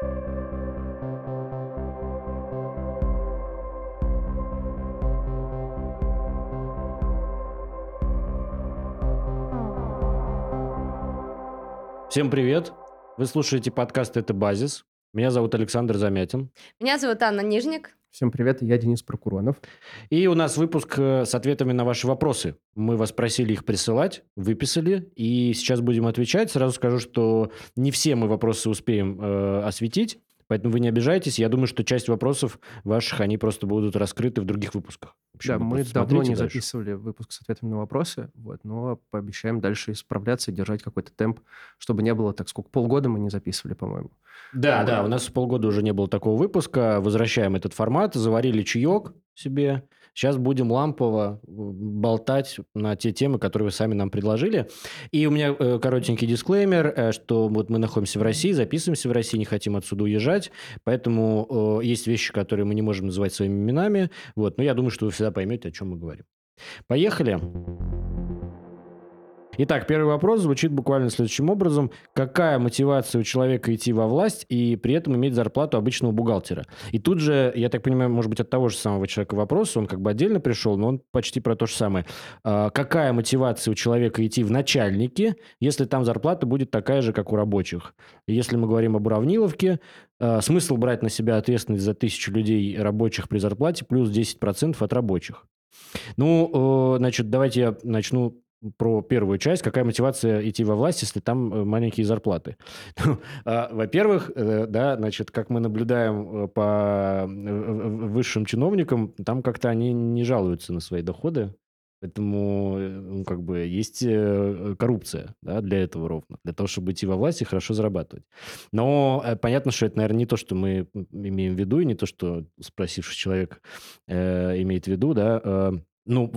Всем привет! Вы слушаете подкаст «Это базис». Меня зовут Александр Замятин. Меня зовут Анна Нижник. Всем привет, я Денис Прокуронов. И у нас выпуск э, с ответами на ваши вопросы. Мы вас просили их присылать, выписали, и сейчас будем отвечать. Сразу скажу, что не все мы вопросы успеем э, осветить, Поэтому вы не обижайтесь. Я думаю, что часть вопросов ваших, они просто будут раскрыты в других выпусках. Общем, да, мы давно не дальше. записывали выпуск с ответами на вопросы, вот, но пообещаем дальше исправляться и держать какой-то темп, чтобы не было так, сколько, полгода мы не записывали, по-моему. Да, да, у нас полгода уже не было такого выпуска. Возвращаем этот формат, заварили чаек себе, Сейчас будем лампово э, болтать на те темы, которые вы сами нам предложили. И у меня э, коротенький дисклеймер, э, что вот мы находимся в России, записываемся в России, не хотим отсюда уезжать, поэтому есть вещи, которые мы не можем называть своими именами. Вот, но я думаю, что вы всегда поймете, о чем мы говорим. Поехали. Итак, первый вопрос звучит буквально следующим образом. Какая мотивация у человека идти во власть и при этом иметь зарплату обычного бухгалтера? И тут же, я так понимаю, может быть, от того же самого человека вопрос, он как бы отдельно пришел, но он почти про то же самое. А, какая мотивация у человека идти в начальники, если там зарплата будет такая же, как у рабочих? Если мы говорим об уравниловке, а, смысл брать на себя ответственность за тысячу людей рабочих при зарплате плюс 10% от рабочих. Ну, э, значит, давайте я начну про первую часть. Какая мотивация идти во власть, если там э, маленькие зарплаты? Ну, а, во-первых, э, да, значит, как мы наблюдаем э, по высшим чиновникам, там как-то они не жалуются на свои доходы. Поэтому, ну, как бы, есть коррупция, да, для этого ровно. Для того, чтобы идти во власть и хорошо зарабатывать. Но понятно, что это, наверное, не то, что мы имеем в виду, и не то, что спросивший человек э, имеет в виду, да. Ну,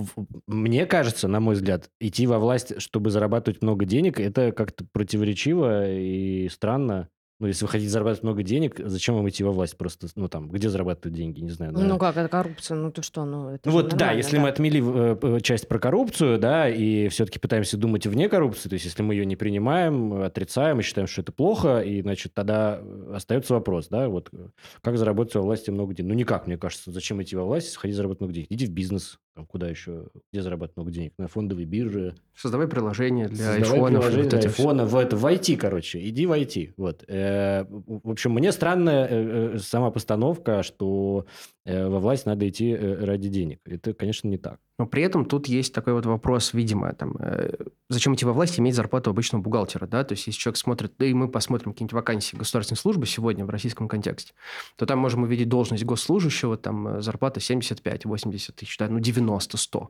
мне кажется, на мой взгляд, идти во власть, чтобы зарабатывать много денег, это как-то противоречиво и странно. Ну, если вы хотите зарабатывать много денег, зачем вам идти во власть просто? Ну, там, где зарабатывать деньги, не знаю. Да? Ну, как, это коррупция, ну, ты что, ну, это Ну, вот, да, если да. мы отмели э, часть про коррупцию, да, и все-таки пытаемся думать вне коррупции, то есть если мы ее не принимаем, отрицаем и считаем, что это плохо, и, значит, тогда остается вопрос, да, вот, как заработать во власти много денег? Ну, никак, мне кажется, зачем идти во власть, сходить заработать много денег? Иди в бизнес, там, куда еще, где зарабатывать много денег? На фондовой бирже. Создавай приложение для Создавай айфонов. приложение для айфона, в, это, в IT, короче, иди в IT. Вот. Э, в общем, мне странная э, э, сама постановка, что во власть надо идти ради денег. Это, конечно, не так. Но при этом тут есть такой вот вопрос, видимо, там, э, зачем идти во власть иметь зарплату обычного бухгалтера, да, то есть если человек смотрит, да и мы посмотрим какие-нибудь вакансии государственной службы сегодня в российском контексте, то там можем увидеть должность госслужащего, там зарплата 75-80 тысяч, да, ну 90-100.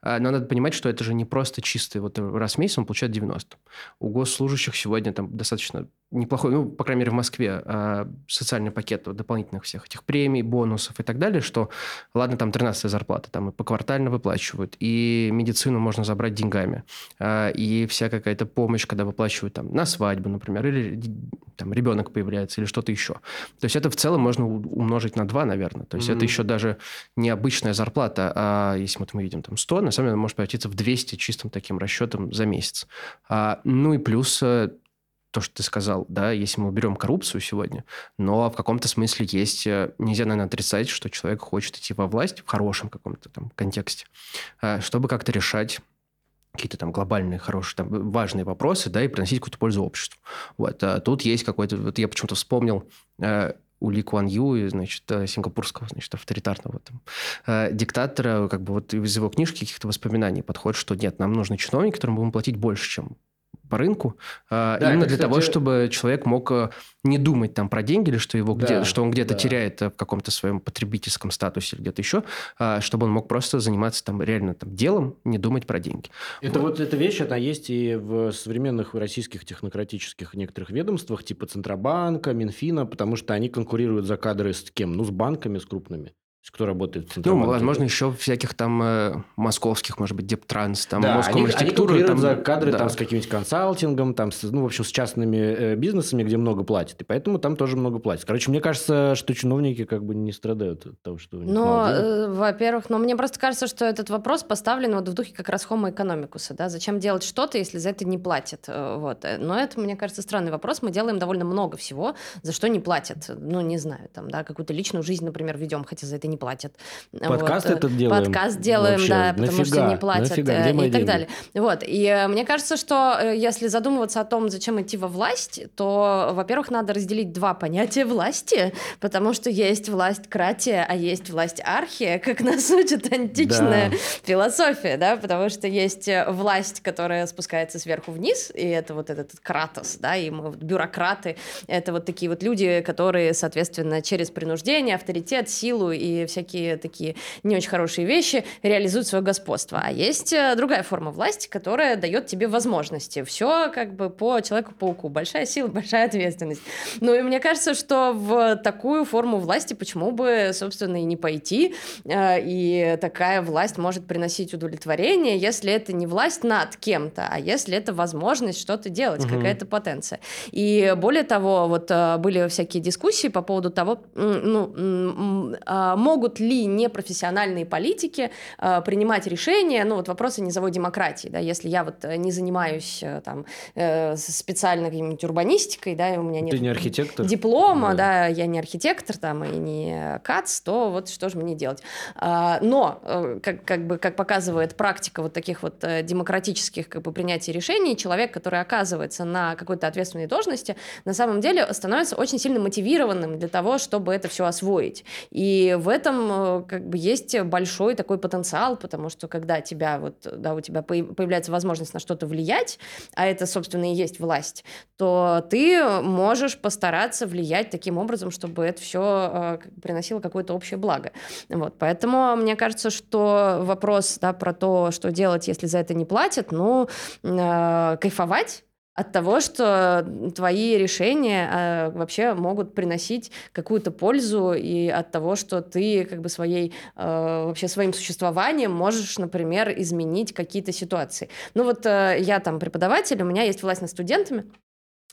А, но надо понимать, что это же не просто чистый, вот раз в месяц он получает 90. У госслужащих сегодня там достаточно неплохой, ну, по крайней мере, в Москве, а, социальный пакет дополнительных всех этих премий, бонусов и так далее, что, ладно, там 13 зарплата, там и по квартально выплачивать, выплачивают, и медицину можно забрать деньгами, а, и вся какая-то помощь, когда выплачивают там на свадьбу, например, или там ребенок появляется, или что-то еще. То есть это в целом можно умножить на 2, наверное. То есть mm-hmm. это еще даже не обычная зарплата, а если вот мы видим там 100, на самом деле может превратиться в 200 чистым таким расчетом за месяц. А, ну и плюс э, то, что ты сказал, да, если мы берем коррупцию сегодня, но в каком-то смысле есть, э, нельзя, наверное, отрицать, что человек хочет идти во власть в хорошем каком-то там контексте, э, чтобы как-то решать какие-то там глобальные, хорошие, там, важные вопросы, да, и приносить какую-то пользу обществу. Вот. А тут есть какой-то... Вот я почему-то вспомнил э, у Ли Куан Ю, значит, сингапурского, значит, авторитарного там, э, диктатора, как бы вот из его книжки каких-то воспоминаний подходит, что нет, нам нужны чиновники, которым будем платить больше, чем по рынку, а, да, именно для кстати... того, чтобы человек мог э, не думать там про деньги или что, его да, где, что он где-то да. теряет э, в каком-то своем потребительском статусе или где-то еще, а, чтобы он мог просто заниматься там реально там делом, не думать про деньги. Это вот, вот эта вещь, она есть и в современных российских технократических некоторых ведомствах, типа Центробанка, Минфина, потому что они конкурируют за кадры с кем? Ну, с банками, с крупными. Есть кто работает в Ну, Центробанке? возможно, еще всяких там э, московских, может быть, Дептранс, там, Да, они, они конкурируют там, за кадры да. там с каким-нибудь консалтингом, там, с, ну, в общем, с частными э, бизнесами, где много платят. И поэтому там тоже много платят. Короче, мне кажется, что чиновники как бы не страдают от того, что у них Но, денег. э, во-первых, но мне просто кажется, что этот вопрос поставлен вот в духе как раз homo economicus, да, зачем делать что-то, если за это не платят, э, вот. Но это, мне кажется, странный вопрос, мы делаем довольно много всего, за что не платят, ну, не знаю, там, да, какую-то личную жизнь, например, ведем, хотя за это не платят. Подкаст Вот, э, этот делаем? Подкаст делаем, Вообще, да, потому нафига? что не платят Нафига? э, Где и мои так деньги? далее. Вот, и э, мне кажется, что э, если задумываться о том, зачем идти во власть, то, во-первых, надо разделить два понятия власти, потому что есть власть кратия, а есть власть архия, как нас учит античная Да. философия, да, потому что есть э, власть, которая спускается сверху вниз, и это вот этот кратос, да, и мы, бюрократы, это вот такие вот люди, которые, соответственно, через принуждение, авторитет, силу и всякие такие не очень хорошие вещи реализуют свое господство. А есть э, другая форма власти, которая дает тебе возможности. Все как бы по Человеку-пауку. Большая сила, большая ответственность. Ну и мне кажется, что в такую форму власти почему бы, собственно, и не пойти. Э, И такая власть может приносить удовлетворение, если это не власть над кем-то, а если это возможность что-то делать, Мгм. какая-то потенция. И более того, вот э, были всякие дискуссии по поводу того, ну, а, могут ли непрофессиональные политики э, принимать решения, ну вот вопросы низовой демократии, да, если я вот э, не занимаюсь э, там э, специально какой-нибудь урбанистикой, да, и у меня нет Ты не архитектор? диплома, Да. да. я не архитектор там и не КАЦ, то вот что же мне делать? А, но, э, как, как бы, как показывает практика вот таких вот демократических как бы, принятий решений, человек, который оказывается на какой-то ответственной должности, на самом деле становится очень сильно мотивированным для того, чтобы это все освоить. И в этом э, как бы есть большой такой потенциал, потому что когда тебя вот, да, у тебя появ- появляется возможность на что-то влиять, а это, собственно, и есть власть, то ты можешь постараться влиять таким образом, чтобы это все приносило какое-то общее благо. Вот, поэтому мне кажется, что вопрос да, про то, что делать, если за это не платят, ну, э, кайфовать от того, что твои решения э, вообще могут приносить какую-то пользу и от того, что ты как бы своей э, вообще своим существованием можешь, например, изменить какие-то ситуации. Ну вот э, я там преподаватель, у меня есть власть над студентами.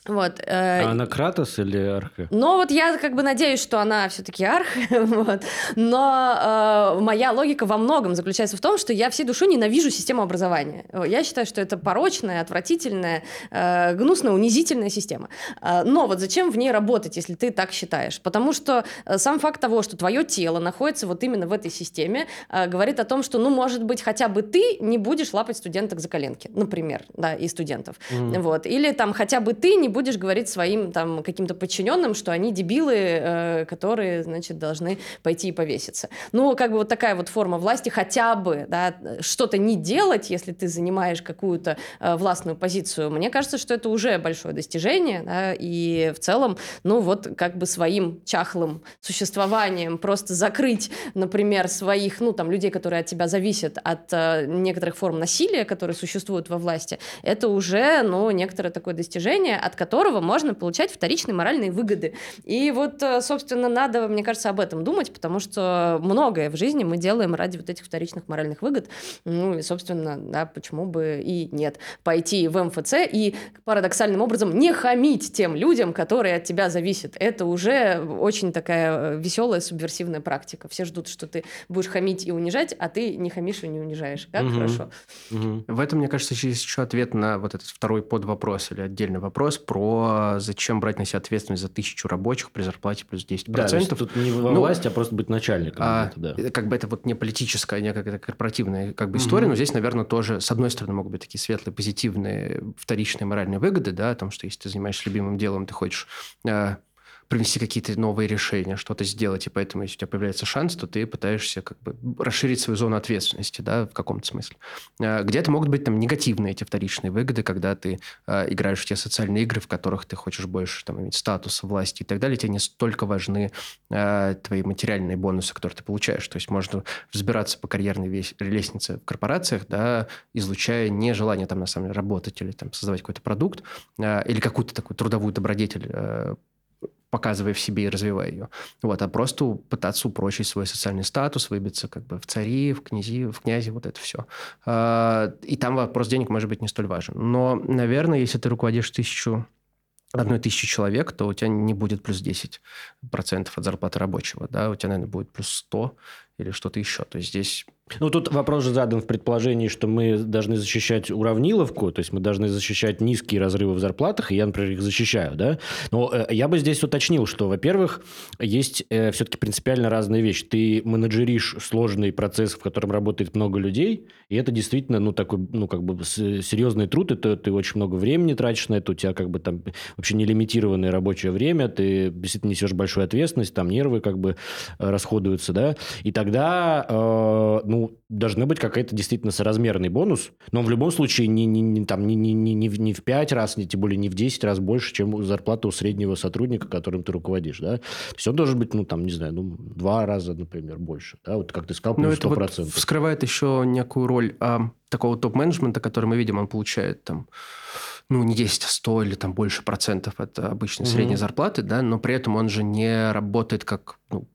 Вот. э, А она Кратос или Арха? но вот я как бы надеюсь, что она все-таки арх, вот. но э, моя логика во многом заключается в том, что я всей душой ненавижу систему образования. Э, Я считаю, что это порочная, отвратительная, э, гнусная, унизительная система. Э, но вот зачем в ней работать, если ты так считаешь? Потому что э, сам факт того, что твое тело находится вот именно в этой системе, э, говорит о том, что, ну, может быть, хотя бы ты не будешь лапать студенток за коленки, например, да, и студентов. Мгм. Вот. Или там хотя бы ты не будешь говорить своим там каким-то подчиненным, что они дебилы, э, которые, значит, должны пойти и повеситься. Ну, как бы вот такая вот форма власти, хотя бы, да, что-то не делать, если ты занимаешь какую-то э, властную позицию, мне кажется, что это уже большое достижение, да, и в целом, ну, вот как бы своим чахлым существованием просто закрыть, например, своих, ну, там, людей, которые от тебя зависят от э, некоторых форм насилия, которые существуют во власти, это уже, ну, некоторое такое достижение, от которого можно получать вторичные моральные выгоды. И вот, э, собственно, надо, мне кажется, об этом думать, потому что многое в жизни мы делаем ради вот этих вторичных моральных выгод. Ну, и, собственно, да, почему бы и нет. Пойти в МФЦ и парадоксальным образом не хамить тем людям, которые от тебя зависят. Это уже очень такая веселая, субверсивная практика. Все ждут, что ты будешь хамить и унижать, а ты не хамишь и не унижаешь. Как Мгм. хорошо. Мгм. В этом, мне кажется, есть еще ответ на вот этот второй подвопрос или отдельный вопрос про зачем брать на себя ответственность за тысячу рабочих при зарплате плюс 10%. Да, то есть тут не во Ну, власти, а просто быть начальником. А, да. как бы это вот не политическая, не какая-то корпоративная как бы история, но здесь, наверное, тоже, с одной стороны, могут быть такие светлые, позитивные, вторичные моральные выгоды, да, о том, что если ты занимаешься любимым делом, ты хочешь э, привнести какие-то новые решения, что-то сделать, и поэтому, если у тебя появляется шанс, то ты пытаешься как бы расширить свою зону ответственности, да, в каком-то смысле. Э, Где-то могут быть там негативные эти вторичные выгоды, когда ты э, играешь в те социальные игры, в которых ты хочешь больше там иметь статус, власти и так далее, тебе не столько важны э, твои материальные бонусы, которые ты получаешь. То есть можно взбираться по карьерной весь- лестнице в корпорациях, да, излучая не желание там на самом деле работать или там создавать какой-то продукт э, или какую-то такую трудовую добродетель э, показывая в себе и развивая ее. Вот, а просто пытаться упрочить свой социальный статус, выбиться как бы в цари, в князи, в князи, вот это все. А, и там вопрос денег может быть не столь важен. Но, наверное, если ты руководишь тысячу одной тысячи человек, то у тебя не будет плюс 10% от зарплаты рабочего, да, у тебя, наверное, будет плюс 100 или что-то еще. То есть здесь ну, тут вопрос же задан в предположении, что мы должны защищать уравниловку, то есть мы должны защищать низкие разрывы в зарплатах, и я, например, их защищаю, да? Но э, я бы здесь уточнил, что, во-первых, есть э, все-таки принципиально разные вещи. Ты менеджеришь сложный процесс, в котором работает много людей, и это действительно, ну, такой, ну, как бы серьезный труд, это ты очень много времени тратишь на это, у тебя как бы там вообще нелимитированное рабочее время, ты действительно несешь большую ответственность, там нервы как бы э, расходуются, да? И тогда, э, ну, должны быть какая-то действительно соразмерный бонус, но в любом случае не, не, не, там, не, не, не, не в 5 раз, не, тем более не в 10 раз больше, чем зарплата у среднего сотрудника, которым ты руководишь, да? То есть он должен быть, ну, там, не знаю, ну, два раза, например, больше, да? Вот как ты сказал, плюс 100%. Но это вот вскрывает еще некую роль а, такого топ-менеджмента, который мы видим, он получает там ну, не 10, а 100 или там больше процентов от обычной mm-hmm. средней зарплаты, да, но при этом он же не работает как ну,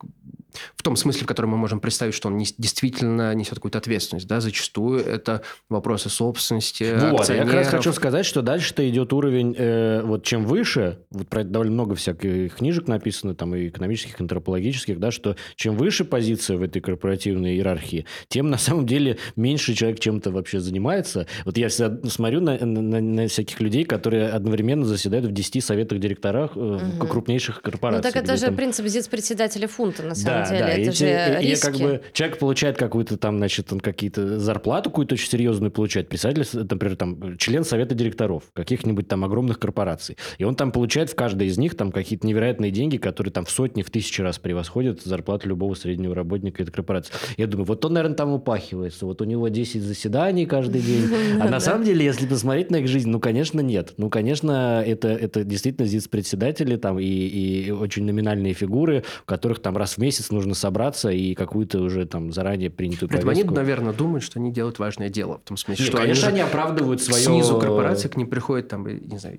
в том смысле, в котором мы можем представить, что он не, действительно несет какую-то ответственность. Да? Зачастую это вопросы собственности, Вот, я как раз хочу сказать, что дальше-то идет уровень, э, вот чем выше, вот про это довольно много всяких книжек написано, там и экономических, и антропологических, да, что чем выше позиция в этой корпоративной иерархии, тем на самом деле меньше человек чем-то вообще занимается. Вот я всегда смотрю на, на, на всяких людей, которые одновременно заседают в 10 советах директорах угу. крупнейших корпораций. Ну так это же там... принцип председателя фунта, на самом да, деле. Да, это и, же и, и, как бы человек получает какую-то там, значит, он какие-то зарплату какую-то очень серьезную получает, представитель, например, там, член совета директоров каких-нибудь там огромных корпораций. И он там получает в каждой из них там какие-то невероятные деньги, которые там в сотни, в тысячи раз превосходят зарплату любого среднего работника этой корпорации. Я думаю, вот он, наверное, там упахивается, вот у него 10 заседаний каждый день. А на самом деле, если посмотреть на их жизнь, ну, конечно, нет. Ну, конечно, это, это действительно ЗИЦ-председатели там и, и очень номинальные фигуры, у которых там раз в месяц нужно собраться и какую-то уже там заранее принятую При повестку. Они, наверное, думают, что они делают важное дело. В том смысле, Нет, что конечно, они, они оправдывают свое... Снизу корпорации к ним приходят там, не знаю,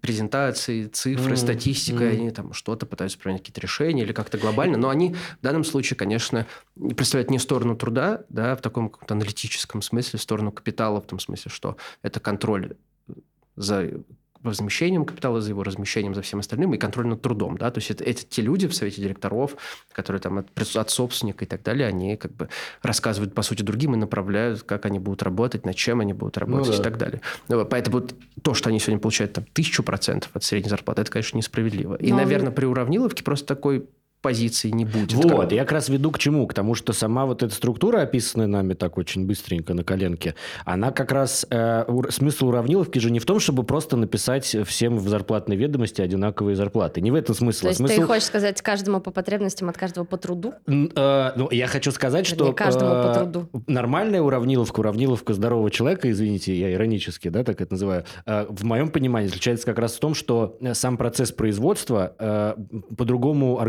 презентации, цифры, mm-hmm. статистика, mm-hmm. они там что-то пытаются принять какие-то решения или как-то глобально, но они в данном случае, конечно, представляют не сторону труда, да, в таком каком-то аналитическом смысле, сторону капитала, в том смысле, что это контроль за размещением капитала, за его размещением, за всем остальным и контроль над трудом. Да? То есть это, это те люди в совете директоров, которые там от, от собственника и так далее, они как бы рассказывают, по сути, другим и направляют, как они будут работать, над чем они будут работать ну, да. и так далее. Ну, поэтому то, что они сегодня получают там тысячу процентов от средней зарплаты, это, конечно, несправедливо. И, Но... наверное, при уравниловке просто такой позиции не будет. Вот, я как раз веду к чему? К тому, что сама вот эта структура, описанная нами так очень быстренько на коленке, она как раз... Э, смысл уравниловки же не в том, чтобы просто написать всем в зарплатной ведомости одинаковые зарплаты. Не в этом смысл. То есть смысл... ты хочешь сказать каждому по потребностям, от каждого по труду? Э, ну, я хочу сказать, Вернее, что... каждому э, по труду. Нормальная уравниловка, уравниловка здорового человека, извините, я иронически, да, так это называю, э, в моем понимании заключается как раз в том, что сам процесс производства э, по-другому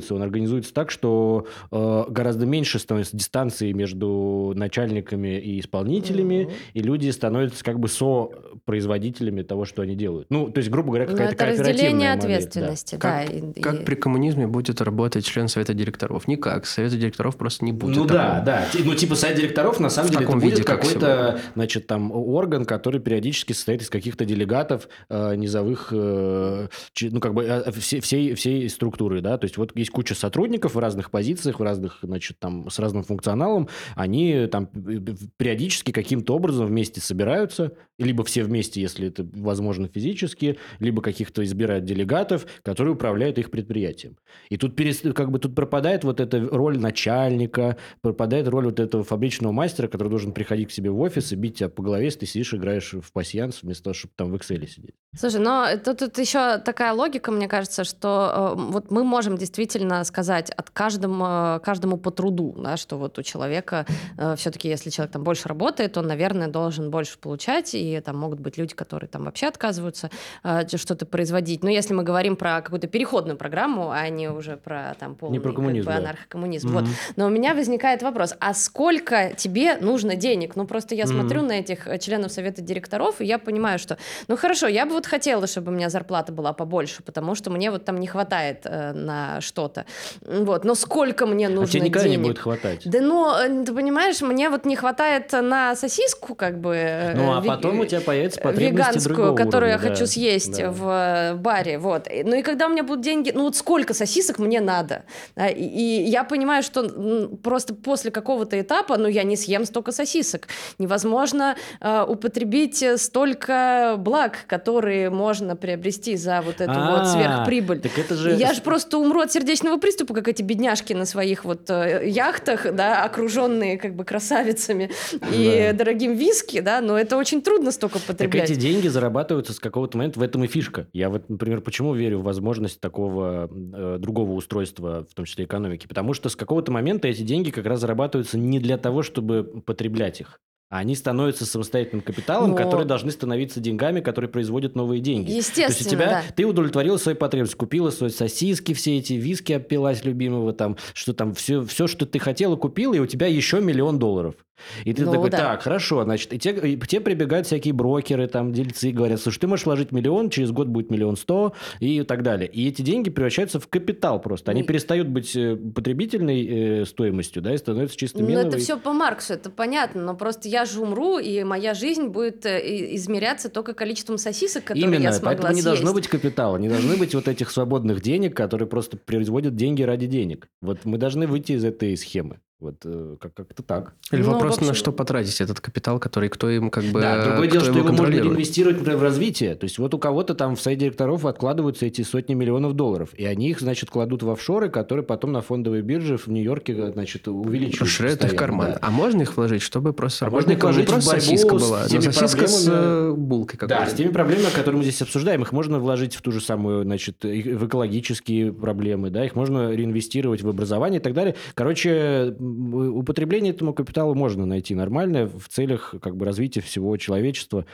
организуется. Он организуется так, что э, гораздо меньше становится дистанции между начальниками и исполнителями, mm-hmm. и люди становятся как бы со-производителями того, что они делают. Ну, то есть, грубо говоря, ну, какая-то это разделение ответственности, да. да как, и, как и... при коммунизме будет работать член совета директоров? Никак. Совета директоров просто не будет. Ну да, да. Ну, типа совет директоров, на самом в деле, это будет какой-то, значит, там, орган, который периодически состоит из каких-то делегатов э, низовых, э, ну, как бы, э, всей, всей, всей структуры, да, то есть вот есть куча сотрудников в разных позициях, в разных, значит, там, с разным функционалом, они там периодически каким-то образом вместе собираются, либо все вместе, если это возможно физически, либо каких-то избирают делегатов, которые управляют их предприятием. И тут как бы тут пропадает вот эта роль начальника, пропадает роль вот этого фабричного мастера, который должен приходить к себе в офис и бить тебя по голове, если ты сидишь, играешь в пассианс, вместо того, чтобы там в Excel сидеть. Слушай, но тут, тут еще такая логика, мне кажется, что э, вот мы можем действительно обязательно сказать от каждому, каждому по труду, да, что вот у человека э, все-таки, если человек там больше работает, он, наверное, должен больше получать, и там могут быть люди, которые там вообще отказываются э, что-то производить. Но если мы говорим про какую-то переходную программу, а не уже про там полный не про коммунизм, как бы, да. анархокоммунизм. Мгм. Вот. Но у меня возникает вопрос, а сколько тебе нужно денег? Ну, просто я Мгм. смотрю на этих э, членов совета директоров, и я понимаю, что, ну, хорошо, я бы вот хотела, чтобы у меня зарплата была побольше, потому что мне вот там не хватает э, на что-то. Вот, но сколько мне нужно а тебе никогда денег? не будет хватать. Да ну, э, ты понимаешь, мне вот не хватает на сосиску, как бы. э, Ну, а ви- потом у тебя появятся потребности веганскую, другого которую уровня, я да. хочу съесть Да. в э, баре, вот. Ну и когда у меня будут деньги, ну вот сколько сосисок мне надо? Да, И, и я понимаю, что просто после какого-то этапа, ну я не съем столько сосисок. Невозможно э, употребить столько благ, которые можно приобрести за вот эту вот А, сверхприбыль. Так это же... Я же просто умру от сердечного приступа, как эти бедняжки на своих вот э, яхтах, да, окруженные как бы красавицами и Да. дорогим виски, да, но это очень трудно столько Так потреблять. эти деньги зарабатываются с какого-то момента, в этом и фишка. Я вот, например, почему верю в возможность такого э, другого устройства, в том числе экономики? Потому что с какого-то момента эти деньги как раз зарабатываются не для того, чтобы потреблять их, они становятся самостоятельным капиталом, Но- которые должны становиться деньгами, которые производят новые деньги. То есть у Естественно, тебя, да. ты удовлетворила свои потребности, купила свои сосиски, все эти виски опилась любимого, там, что там, все, все, что ты хотела, купила, и у тебя еще миллион долларов. И ты Ну такой, да. так, хорошо, значит, и те, и те прибегают всякие брокеры, там, дельцы, говорят, слушай, ты можешь вложить миллион, через год будет миллион сто и так далее. И эти деньги превращаются в капитал просто. Они Ну и- перестают быть э, потребительной э, стоимостью, да, и становятся чисто Ну, миновой. это все по Марксу, это понятно, но просто я же умру, и моя жизнь будет э, измеряться только количеством сосисок, которые Именно, я смогла поэтому не съесть. должно быть капитала, не должны быть вот этих свободных денег, которые просто производят деньги ради денег. Вот мы должны выйти из этой схемы. Вот э, как- как-то так. Или Ну, вопрос, в общем- на что потратить этот капитал, который кто им как бы... Да, другое дело, что его можно инвестировать, например, в развитие. То есть вот у кого-то там в совете директоров откладываются эти сотни миллионов долларов. И они их, значит, кладут в офшоры, которые потом на фондовой бирже в Нью-Йорке, значит, увеличивают. Расширяют их постоянно, карман. да. А можно их вложить, чтобы просто... А можно их вложить не в просто борьбу сосиска с была, теми но сосиска с проблемами- э, булкой Да, какой-то. с теми проблемами, которые мы здесь обсуждаем, их можно вложить в ту же самую, значит, в экологические проблемы, да, их можно реинвестировать в образование и так далее. Короче, употребление этому капиталу можно найти нормальное в целях как бы развития всего человечества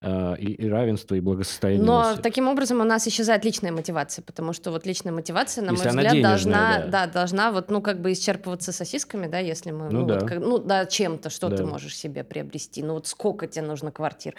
э, и, и равенства, и благосостояния. Но таким образом у нас исчезает личная мотивация, потому что вот личная мотивация, на Если мой взгляд, денежная, должна, да. да. должна вот, ну, как бы исчерпываться сосисками, да, если мы, Ну ну, да. вот как- ну, да, чем-то, что Да. ты можешь себе приобрести, ну, вот сколько тебе нужно квартир,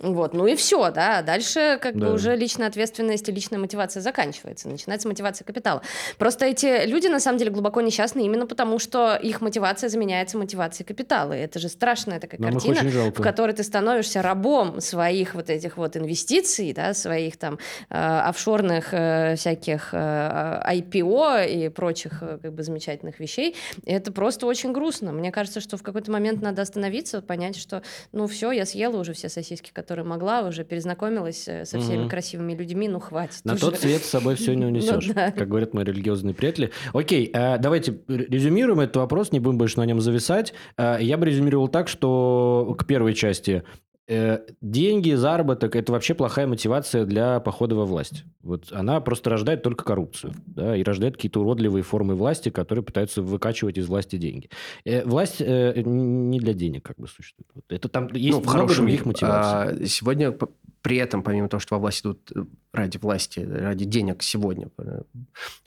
вот, ну и все, да, дальше как Да. бы уже личная ответственность и личная мотивация заканчивается, начинается мотивация капитала. Просто эти люди, на самом деле, глубоко несчастны именно потому, что их мотивация заменяется мотивацией капитала, и это же страшная такая Нам их картина, в которой ты становишься рабом своих вот этих вот инвестиций, да, своих там э, офшорных э, всяких э, IPO и прочих э, как бы замечательных вещей. И это просто очень грустно. Мне кажется, что в какой-то момент надо остановиться, понять, что ну все, я съела уже все сосиски, которые могла, уже перезнакомилась э, со всеми Мгм. красивыми людьми, ну хватит. На уже. тот свет с собой все не Ну унесешь, да. как говорят мои религиозные приятели. Окей, э, давайте резюмируем этот вопрос, не будем больше на нем зависать. Э, Я бы резюмировал так, что к первой части э, деньги, заработок – это вообще плохая мотивация для похода во власть. Вот она просто рождает только коррупцию, да, и рождает какие-то уродливые формы власти, которые пытаются выкачивать из власти деньги. Э, Власть не для денег как бы существует. Это там есть Ну, в много хорошем других мотиваций. А, сегодня при этом, помимо того, что во власть идут э, ради власти, ради денег сегодня, э,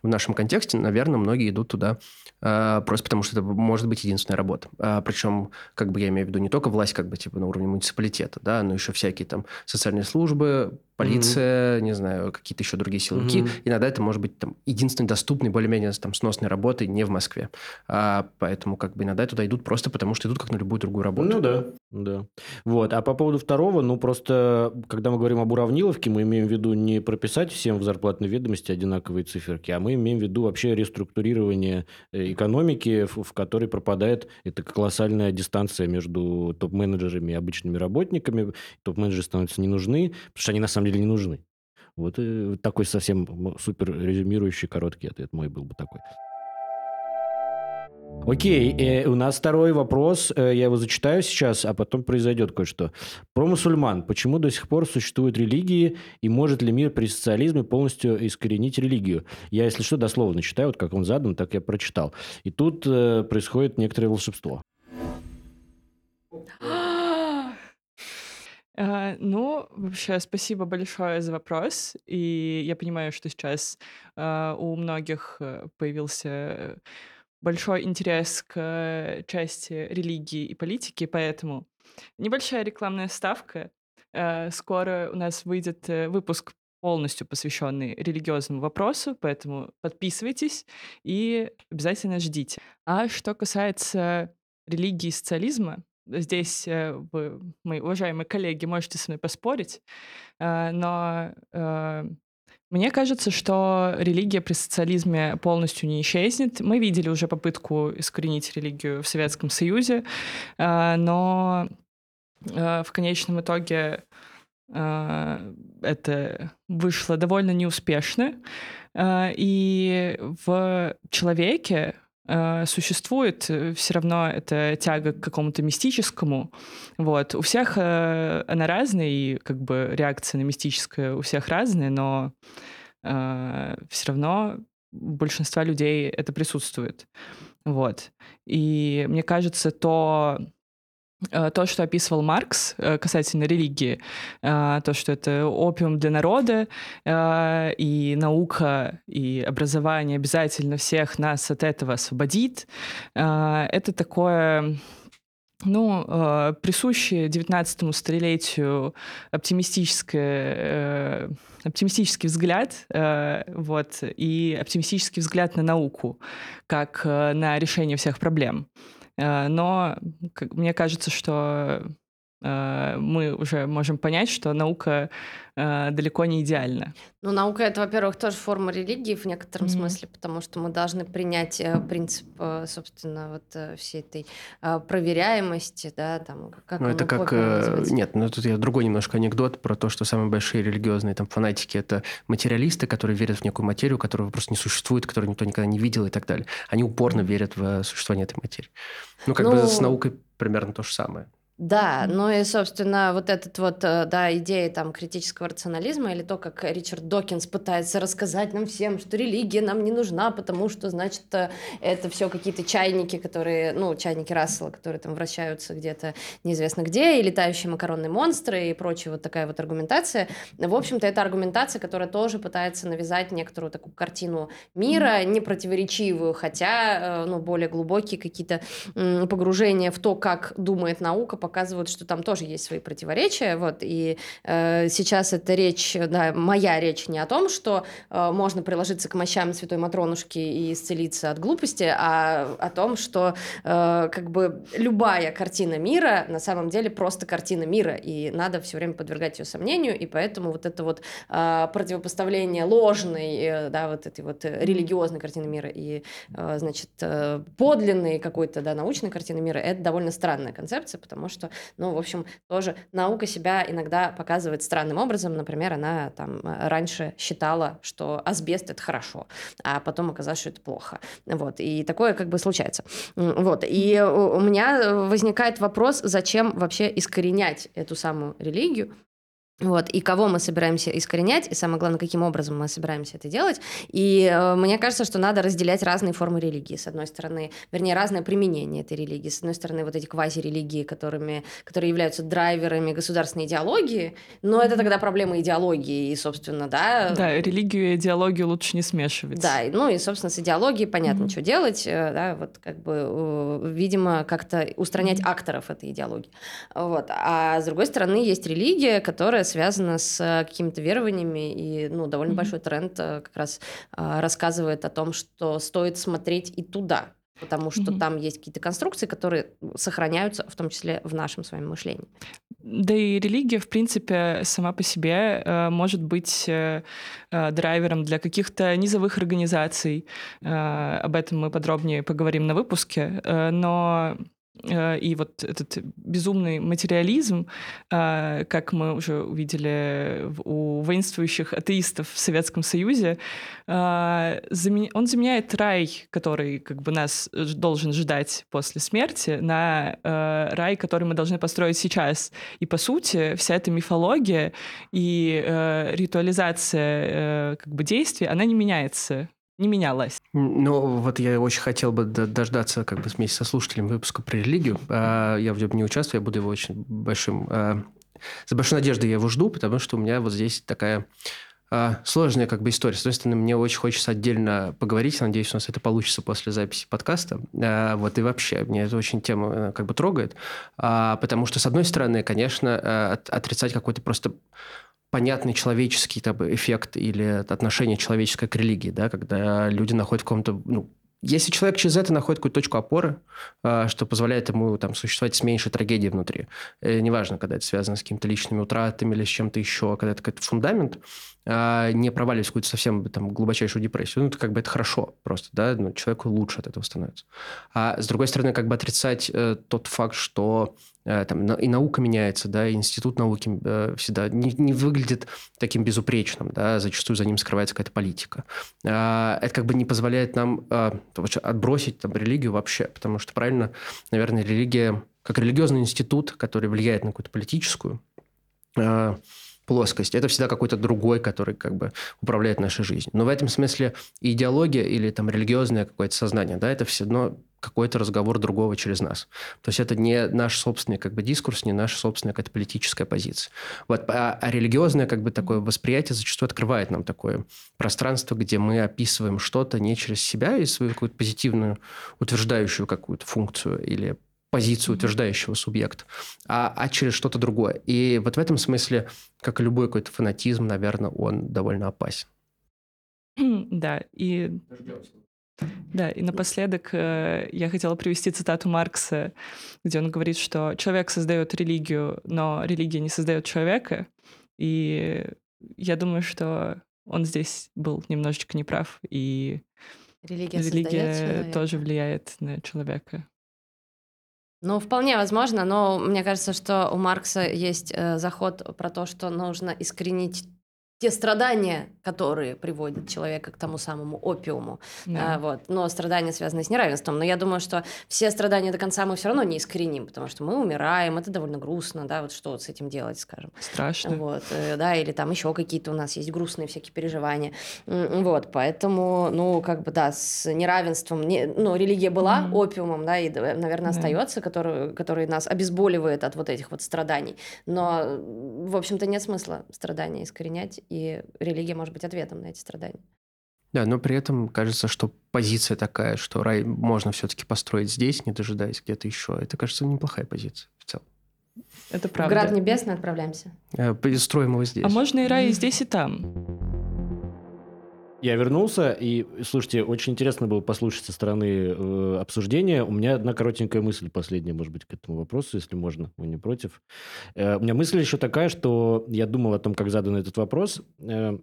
в нашем контексте, наверное, многие идут туда э, просто потому, что это может быть единственная работа. Причем, как бы я имею в виду, не только власть как бы типа на уровне муниципалитета, да, но еще всякие там социальные службы, полиция, не знаю, какие-то еще другие силовики. Мгм. Иногда это может быть там единственной доступной, более-менее там сносной работой не в Москве. А, поэтому как бы иногда туда идут просто потому, что идут как на любую другую работу. Ну да, да. Вот. А по поводу второго, ну просто, когда мы говорим об уравниловке, мы имеем в виду не прописать всем в зарплатной ведомости одинаковые циферки, а мы имеем в виду вообще реструктурирование э, экономики, в, в которой пропадает эта колоссальная дистанция между топ-менеджерами и обычными работниками. Топ-менеджеры становятся не нужны, потому что они на самом деле не нужны. Вот э, такой совсем супер резюмирующий короткий ответ мой был бы такой. Окей, э, у нас второй вопрос, э, я его зачитаю сейчас, а потом произойдет кое-что. Про мусульман. Почему до сих пор существуют религии, и может ли мир при социализме полностью искоренить религию? Я, если что, дословно читаю, вот как он задан, так я прочитал. И тут э, происходит некоторое волшебство. А, ну, вообще, спасибо большое за вопрос. И я понимаю, что сейчас а, у многих э, появился большой интерес к части религии и политики, поэтому небольшая рекламная ставка. А, скоро у нас выйдет э, выпуск полностью посвященный религиозному вопросу, поэтому подписывайтесь и обязательно ждите. А что касается религии и социализма, здесь э, вы, мои уважаемые коллеги, можете со мной поспорить, э, но э, мне кажется, что религия при социализме полностью не исчезнет. Мы видели уже попытку искоренить религию в Советском Союзе, но в конечном итоге это вышло довольно неуспешно. И в человеке э, существует э, все равно эта тяга к какому-то мистическому. Вот. У всех э, она разная, и как бы реакция на мистическое у всех разная, но э, все равно у большинства людей это присутствует. Вот. И мне кажется, то то, что описывал Маркс э, касательно религии, э, то, что это опиум для народа, и наука, и образование обязательно всех нас от этого освободит, это такое ну, присущее 19 столетию оптимистическое, оптимистический взгляд, вот, и оптимистический взгляд на науку, как на решение всех проблем. Э, но мне кажется, что мы уже можем понять, что наука э, далеко не идеальна. Ну, наука это, во-первых, тоже форма религии в некотором mm-hmm. смысле, потому что мы должны принять э, принцип, э, собственно, вот э, всей этой э, проверяемости, да, там, как Ну, это как... Э, нет, ну, тут я другой немножко анекдот про то, что самые большие религиозные там фанатики — это материалисты, которые верят в некую материю, которая просто не существует, которую никто никогда не видел и так далее. Они упорно верят в существование этой материи. Ну, как ну... бы с наукой примерно то же самое. Да, ну и, собственно, вот этот вот, э, да, идея там критического рационализма или то, как Ричард Докинс пытается рассказать нам всем, что религия нам не нужна, потому что, значит, э, это все какие-то чайники, которые, ну, чайники Рассела, которые там вращаются где-то неизвестно где, и летающие макаронные монстры и прочая вот такая вот аргументация. В общем-то, это аргументация, которая тоже пытается навязать некоторую такую картину мира, не противоречивую, хотя, э, ну, более глубокие какие-то погружения в то, как думает наука, показывают, что там тоже есть свои противоречия. Вот, и э, сейчас эта речь, да, моя речь не о том, что э, можно приложиться к мощам Святой Матронушки и исцелиться от глупости, а о том, что э, как бы любая картина мира на самом деле просто картина мира, и надо все время подвергать ее сомнению, и поэтому вот это вот э, противопоставление ложной, э, да, вот этой вот религиозной картины мира и, э, значит, э, подлинной какой-то, да, научной картины мира, это довольно странная концепция, потому что что, ну, в общем, тоже наука себя иногда показывает странным образом. Например, она там э, раньше считала, что асбест — это хорошо, а потом оказалось, что это плохо. Вот, и такое как бы случается. Вот, и у меня возникает вопрос, зачем вообще искоренять эту самую религию, вот, и кого мы собираемся искоренять, и самое главное, каким образом мы собираемся это делать. И э, мне кажется, что надо разделять разные формы религии. С одной стороны, вернее, разное применение этой религии. С одной стороны, вот эти квази-религии, которыми, которые являются драйверами государственной идеологии, но это тогда проблема идеологии, и, собственно, да... Да, религию и идеологию лучше не смешивать. Да, ну и, собственно, с идеологией понятно, mm-hmm. что делать, э, да, вот как бы, э, видимо, как-то устранять акторов этой идеологии. Вот. А с другой стороны, есть религия, которая связано с э, какими-то верованиями, и ну, довольно mm-hmm. большой тренд э, как раз а, рассказывает о том, что стоит смотреть и туда, потому что mm-hmm. там есть какие-то конструкции, которые сохраняются, в том числе в нашем с вами мышлении. Да и религия, в принципе, сама по себе э, может быть э, э, драйвером для каких-то низовых организаций. Об этом мы подробнее поговорим на выпуске. Но и вот этот безумный материализм, э, как мы уже увидели у воинствующих атеистов в Советском Союзе, э, он заменяет рай, который как бы нас должен ждать после смерти, на рай, который мы должны построить сейчас. И по сути вся эта мифология и ритуализация как бы действий, она не меняется не менялась. Ну, вот я очень хотел бы дождаться как бы вместе со слушателем выпуска про религию. А, я в нем не участвую, я буду его очень большим... А, с большой надеждой я его жду, потому что у меня вот здесь такая а, сложная как бы история. С одной стороны, мне очень хочется отдельно поговорить, надеюсь, у нас это получится после записи подкаста. Вот и вообще, мне эта очень тема э, как бы трогает, потому что, с одной стороны, конечно, э, отрицать какой-то просто понятный человеческий там, эффект или отношение человеческое к религии, да, когда люди находят в каком-то ну, если человек через это находит какую-то точку опоры, а, что позволяет ему там, существовать с меньшей трагедией внутри, э, неважно, когда это связано с какими-то личными утратами или с чем-то еще, когда это какой-то фундамент, а, не проваливаясь в какую-то совсем там, глубочайшую депрессию, ну, это как бы это хорошо просто, да, ну, человеку лучше от этого становится. А с другой стороны, как бы отрицать э, тот факт, что Э, там, и наука меняется, да, и институт науки э, всегда не, не выглядит таким безупречным, да, зачастую за ним скрывается какая-то политика. А, это как бы не позволяет нам а, отбросить там, религию вообще, потому что, правильно, наверное, религия, как религиозный институт, который влияет на какую-то политическую, плоскость. Это всегда какой-то другой, который как бы управляет нашей жизнью. Но в этом смысле идеология или там религиозное какое-то сознание, да, это все равно какой-то разговор другого через нас. То есть это не наш собственный как бы дискурс, не наша собственная какая-то политическая позиция. Вот. А, а религиозное как бы такое восприятие зачастую открывает нам такое пространство, где мы описываем что-то не через себя и свою какую-то позитивную, утверждающую какую-то функцию или позицию утверждающего субъекта, а, а через что-то другое. И вот в этом смысле, как и любой какой-то фанатизм, наверное, он довольно опасен. Да, и... Да, и напоследок э, я хотела привести цитату Маркса, где он говорит, что человек создает религию, но религия не создает человека. И я думаю, что он здесь был немножечко неправ, и религия, религия тоже влияет на человека. Ну, вполне возможно, но мне кажется, что у Маркса есть э, заход про то, что нужно искоренить те страдания, которые приводят человека к тому самому опиуму. Да. А, вот. Но страдания связаны с неравенством. Но я думаю, что все страдания до конца мы все равно не искореним, потому что мы умираем, это довольно грустно, да, вот что вот с этим делать, скажем. Страшно. Вот, э, да, или там еще какие-то у нас есть грустные всякие переживания. Вот, поэтому, ну, как бы, да, с неравенством, не, ну, религия была mm-hmm. опиумом, да, и, наверное, остается, который, который нас обезболивает от вот этих вот страданий. Но, в общем-то, нет смысла страдания искоренять и религия может быть ответом на эти страдания. Да, но при этом кажется, что позиция такая, что рай можно все-таки построить здесь, не дожидаясь где-то еще. Это, кажется, неплохая позиция в целом. Это правда. В Град Небесный отправляемся. Э, строим его здесь. А можно и рай и здесь, и там. Я вернулся, и, слушайте, очень интересно было послушать со стороны э, обсуждения. У меня одна коротенькая мысль последняя, может быть, к этому вопросу, если можно, вы не против. Э, у меня мысль еще такая, что я думал о том, как задан этот вопрос. Э,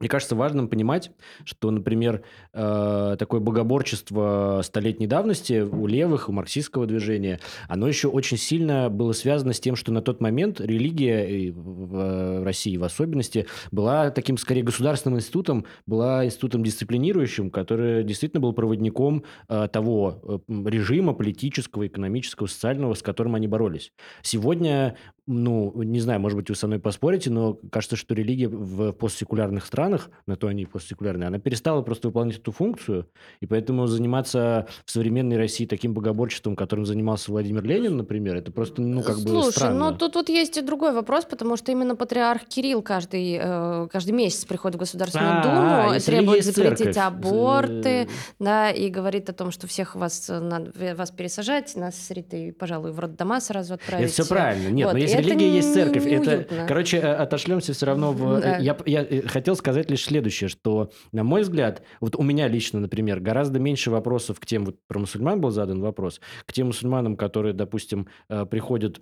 мне кажется важным понимать, что, например, э, такое богоборчество столетней давности у левых, у марксистского движения, оно еще очень сильно было связано с тем, что на тот момент религия в России в особенности была таким, скорее, государственным институтом, была институтом дисциплинирующим, который действительно был проводником э, того э, режима политического, экономического, социального, с которым они боролись. Сегодня ну, не знаю, может быть, вы со мной поспорите, но кажется, что религия в постсекулярных странах, на то они постсекулярные, она перестала просто выполнять эту функцию, и поэтому заниматься в современной России таким богоборчеством, которым занимался Владимир Ленин, например, это просто, ну, как Слушай, бы странно. ну, тут вот есть и другой вопрос, потому что именно патриарх Кирилл каждый, э, каждый месяц приходит в Государственную а, Думу, и требует запретить церковь. аборты, да, и говорит о том, что всех вас, надо вас пересажать, нас с Ритой, пожалуй, в роддома сразу отправить. Это все правильно. Нет, вот. но если религия есть церковь. Это, короче, э, отошлемся все равно в... Да. Я, я э, хотел сказать лишь следующее, что, на мой взгляд, вот у меня лично, например, гораздо меньше вопросов к тем, вот про мусульман был задан вопрос, к тем мусульманам, которые, допустим, э, приходят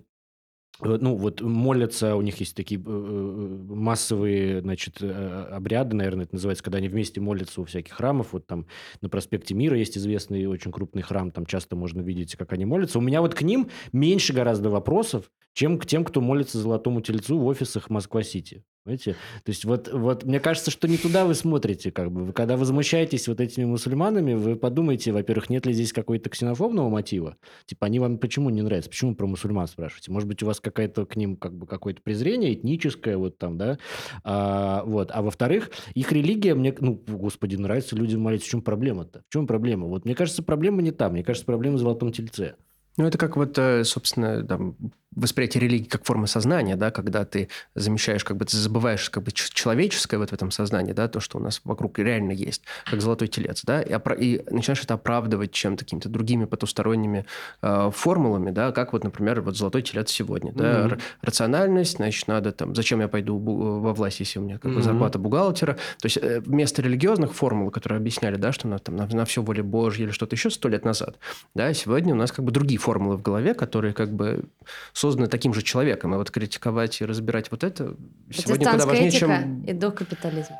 Э, ну, вот молятся, у них есть такие э, массовые, значит, обряды, наверное, это называется, когда они вместе молятся у всяких храмов. Вот там на проспекте Мира есть известный очень крупный храм, там часто можно видеть, как они молятся. У меня вот к ним меньше гораздо вопросов, чем к тем, кто молится Золотому Тельцу в офисах Москва-Сити. Понимаете? То есть вот, вот мне кажется, что не туда вы смотрите. Как бы. Вы, когда возмущаетесь вот этими мусульманами, вы подумайте, во-первых, нет ли здесь какой-то ксенофобного мотива? Типа они вам почему не нравятся? Почему про мусульман спрашиваете? Может быть, у вас какая-то к ним как бы какое-то презрение этническое вот там, да? А, вот. а во-вторых, их религия мне, ну, господи, нравится людям молиться. В чем проблема-то? В чем проблема? Вот мне кажется, проблема не там. Мне кажется, проблема в золотом тельце. Ну, это как вот, э, собственно, там, восприятие религии как формы сознания, да, когда ты замещаешь, как бы ты забываешь как бы человеческое вот в этом сознании, да, то, что у нас вокруг реально есть, как золотой телец, да, и, опра- и начинаешь это оправдывать чем-то, какими-то другими потусторонними э, формулами, да, как вот, например, вот золотой телец сегодня, да, mm-hmm. рациональность, значит, надо там, зачем я пойду во власть, если у меня как бы mm-hmm. зарплата бухгалтера, то есть э, вместо религиозных формул, которые объясняли, да, что на, там, на, на все воле Божьей или что-то еще сто лет назад, да, сегодня у нас как бы другие формулы в голове, которые как бы созданы таким же человеком. И вот критиковать и разбирать вот это сегодня куда важнее, этика чем... и до капитализм.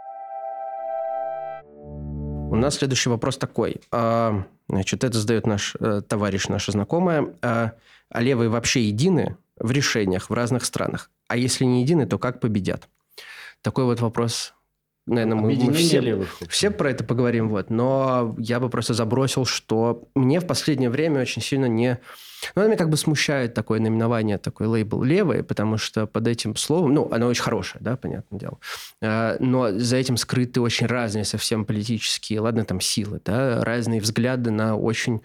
У нас следующий вопрос такой. А, значит, это задает наш э, товарищ, наша знакомая. А, а левые вообще едины в решениях в разных странах? А если не едины, то как победят? Такой вот вопрос наверное, мы, мы все, левых. все про это поговорим, вот. Но я бы просто забросил, что мне в последнее время очень сильно не но она меня как бы смущает такое наименование, такой лейбл левый, потому что под этим словом, ну, оно очень хорошее, да, понятное дело, а, но за этим скрыты очень разные совсем политические, ладно, там силы, да, разные взгляды на очень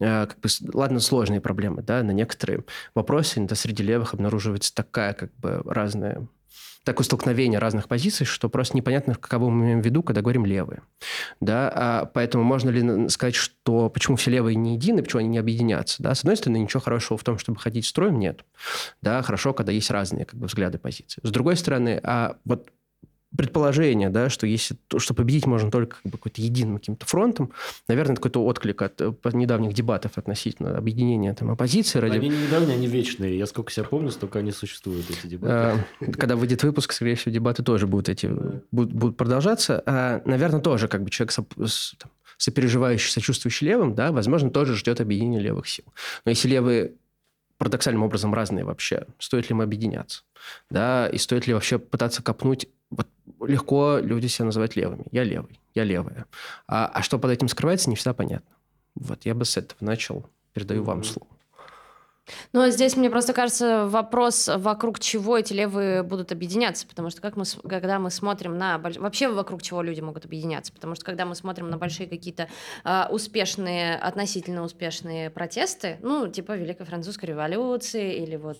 а, как бы, ладно, сложные проблемы, да, на некоторые вопросы, это среди левых обнаруживается такая, как бы, разная такое столкновение разных позиций, что просто непонятно, кого мы имеем в виду, когда говорим левые. Да? А поэтому можно ли сказать, что почему все левые не едины, почему они не объединятся? Да? С одной стороны, ничего хорошего в том, чтобы ходить строем, нет. Да? Хорошо, когда есть разные как бы, взгляды, позиции. С другой стороны, а вот предположение, да, что если что победить можно только как бы, какой-то единым каким-то фронтом, наверное, какой-то отклик от э, недавних дебатов относительно объединения там, оппозиции. Ради... Они не недавние, они вечные. Я сколько себя помню, столько они существуют, эти дебаты. А, когда выйдет выпуск, скорее всего, дебаты тоже будут, эти, будут, будут продолжаться. А, наверное, тоже как бы человек сопереживающий, сочувствующий левым, да, возможно, тоже ждет объединения левых сил. Но если левые парадоксальным образом разные вообще, стоит ли мы объединяться? Да, и стоит ли вообще пытаться копнуть вот легко люди себя называют левыми. Я левый, я левая. А, а что под этим скрывается, не всегда понятно. Вот я бы с этого начал. Передаю mm-hmm. вам слово. Но здесь, мне просто кажется, вопрос, вокруг чего эти левые будут объединяться, потому что как мы, когда мы смотрим на... Вообще вокруг чего люди могут объединяться, потому что когда мы смотрим на большие какие-то э, успешные, относительно успешные протесты, ну, типа Великой Французской революции или вот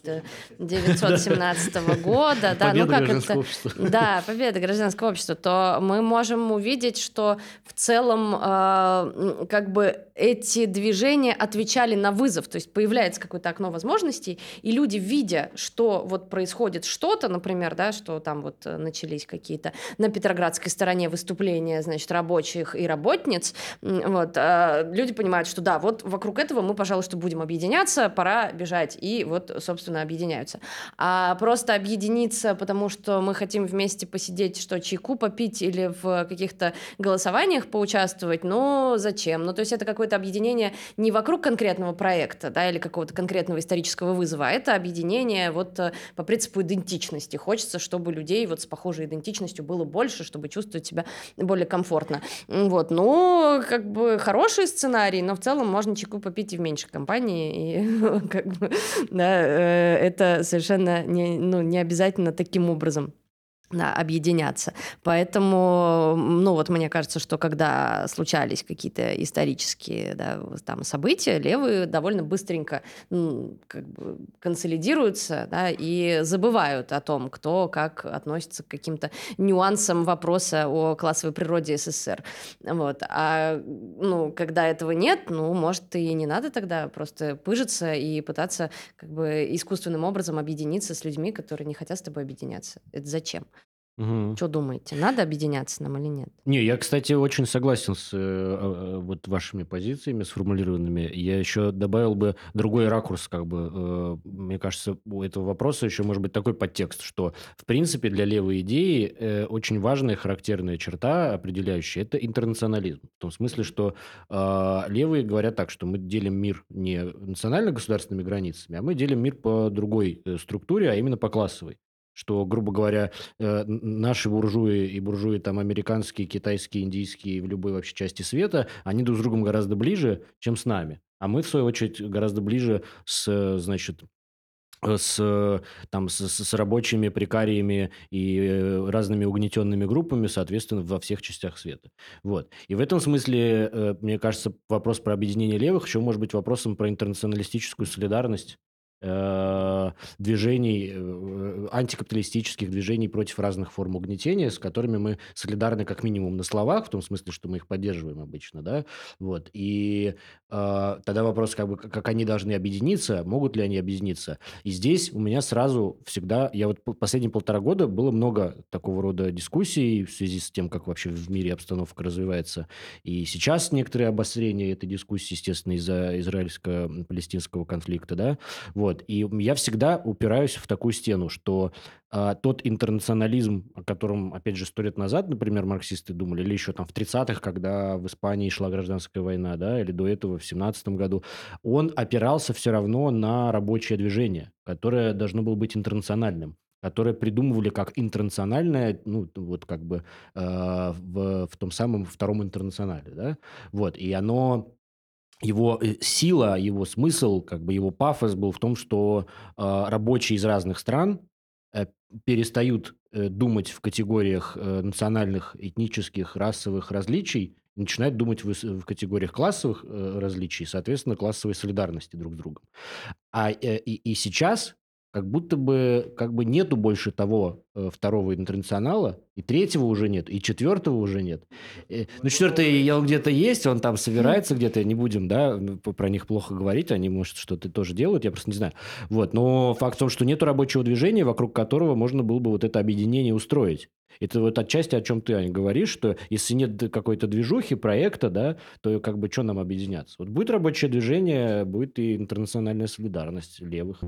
917 э, года, да, ну как это... Да, победа гражданского общества, то мы можем увидеть, что в целом э, как бы эти движения отвечали на вызов, то есть появляется какой-то окно возможностей, и люди, видя, что вот происходит что-то, например, да, что там вот э, начались какие-то на Петроградской стороне выступления, значит, рабочих и работниц, вот, э, люди понимают, что да, вот вокруг этого мы, пожалуй, что будем объединяться, пора бежать, и вот, собственно, объединяются. А просто объединиться, потому что мы хотим вместе посидеть, что чайку попить или в каких-то голосованиях поучаствовать, ну, зачем? Ну, то есть это какое-то объединение не вокруг конкретного проекта, да, или какого-то конкретного исторического вызова, а это объединение вот э, по принципу идентичности. Хочется, чтобы людей вот с похожей идентичностью было больше, чтобы чувствовать себя более комфортно. Вот, ну, как бы хороший сценарий, но в целом можно чеку попить и в меньшей компании, и как бы, да, э, это совершенно не, ну, не обязательно таким образом объединяться. Поэтому, ну вот мне кажется, что когда случались какие-то исторические да, там события, левые довольно быстренько ну, как бы консолидируются да, и забывают о том, кто как относится к каким-то нюансам вопроса о классовой природе СССР. Вот. А ну, когда этого нет, ну, может, и не надо тогда просто пыжиться и пытаться как бы искусственным образом объединиться с людьми, которые не хотят с тобой объединяться. Это зачем? Угу. Что думаете, надо объединяться нам или нет? Не, я, кстати, очень согласен с э, э, вот вашими позициями сформулированными. Я еще добавил бы другой ракурс, как бы. Э, мне кажется, у этого вопроса еще может быть такой подтекст, что, в принципе, для левой идеи э, очень важная характерная черта, определяющая, это интернационализм. В том смысле, что э, левые говорят так, что мы делим мир не национально-государственными границами, а мы делим мир по другой э, структуре, а именно по классовой что, грубо говоря, э, наши буржуи и буржуи там американские, китайские, индийские в любой вообще части света, они друг с другом гораздо ближе, чем с нами. А мы, в свою очередь, гораздо ближе с, значит, с, там, с, с рабочими прикариями и э, разными угнетенными группами, соответственно, во всех частях света. Вот. И в этом смысле, э, мне кажется, вопрос про объединение левых еще может быть вопросом про интернационалистическую солидарность Э, движений, э, антикапиталистических движений против разных форм угнетения, с которыми мы солидарны как минимум на словах, в том смысле, что мы их поддерживаем обычно, да, вот, и э, тогда вопрос, как бы, как они должны объединиться, могут ли они объединиться, и здесь у меня сразу всегда, я вот последние полтора года было много такого рода дискуссий в связи с тем, как вообще в мире обстановка развивается, и сейчас некоторые обострения этой дискуссии, естественно, из-за израильско-палестинского конфликта, да, вот, вот. И я всегда упираюсь в такую стену, что а, тот интернационализм, о котором, опять же, сто лет назад, например, марксисты думали, или еще там в 30-х, когда в Испании шла гражданская война, да, или до этого в 17 году, он опирался все равно на рабочее движение, которое должно было быть интернациональным которое придумывали как интернациональное, ну, вот как бы э, в, в том самом втором интернационале, да, вот, и оно его э, сила, его смысл, как бы его пафос был в том, что э, рабочие из разных стран э, перестают э, думать в категориях э, национальных, этнических, расовых различий, начинают думать в, в категориях классовых э, различий, соответственно, классовой солидарности друг с другом. А э, и, и сейчас как будто бы как бы нету больше того э, второго интернационала, и третьего уже нет, и четвертого уже нет. Э, ну, четвертый я где-то есть, он там собирается где-то, не будем, да, про них плохо говорить, они, может, что-то тоже делают, я просто не знаю. Вот, но факт в том, что нету рабочего движения, вокруг которого можно было бы вот это объединение устроить. Это вот отчасти о чем ты, Аня, говоришь, что если нет какой-то движухи, проекта, да, то как бы что нам объединяться? Вот будет рабочее движение, будет и интернациональная солидарность левых.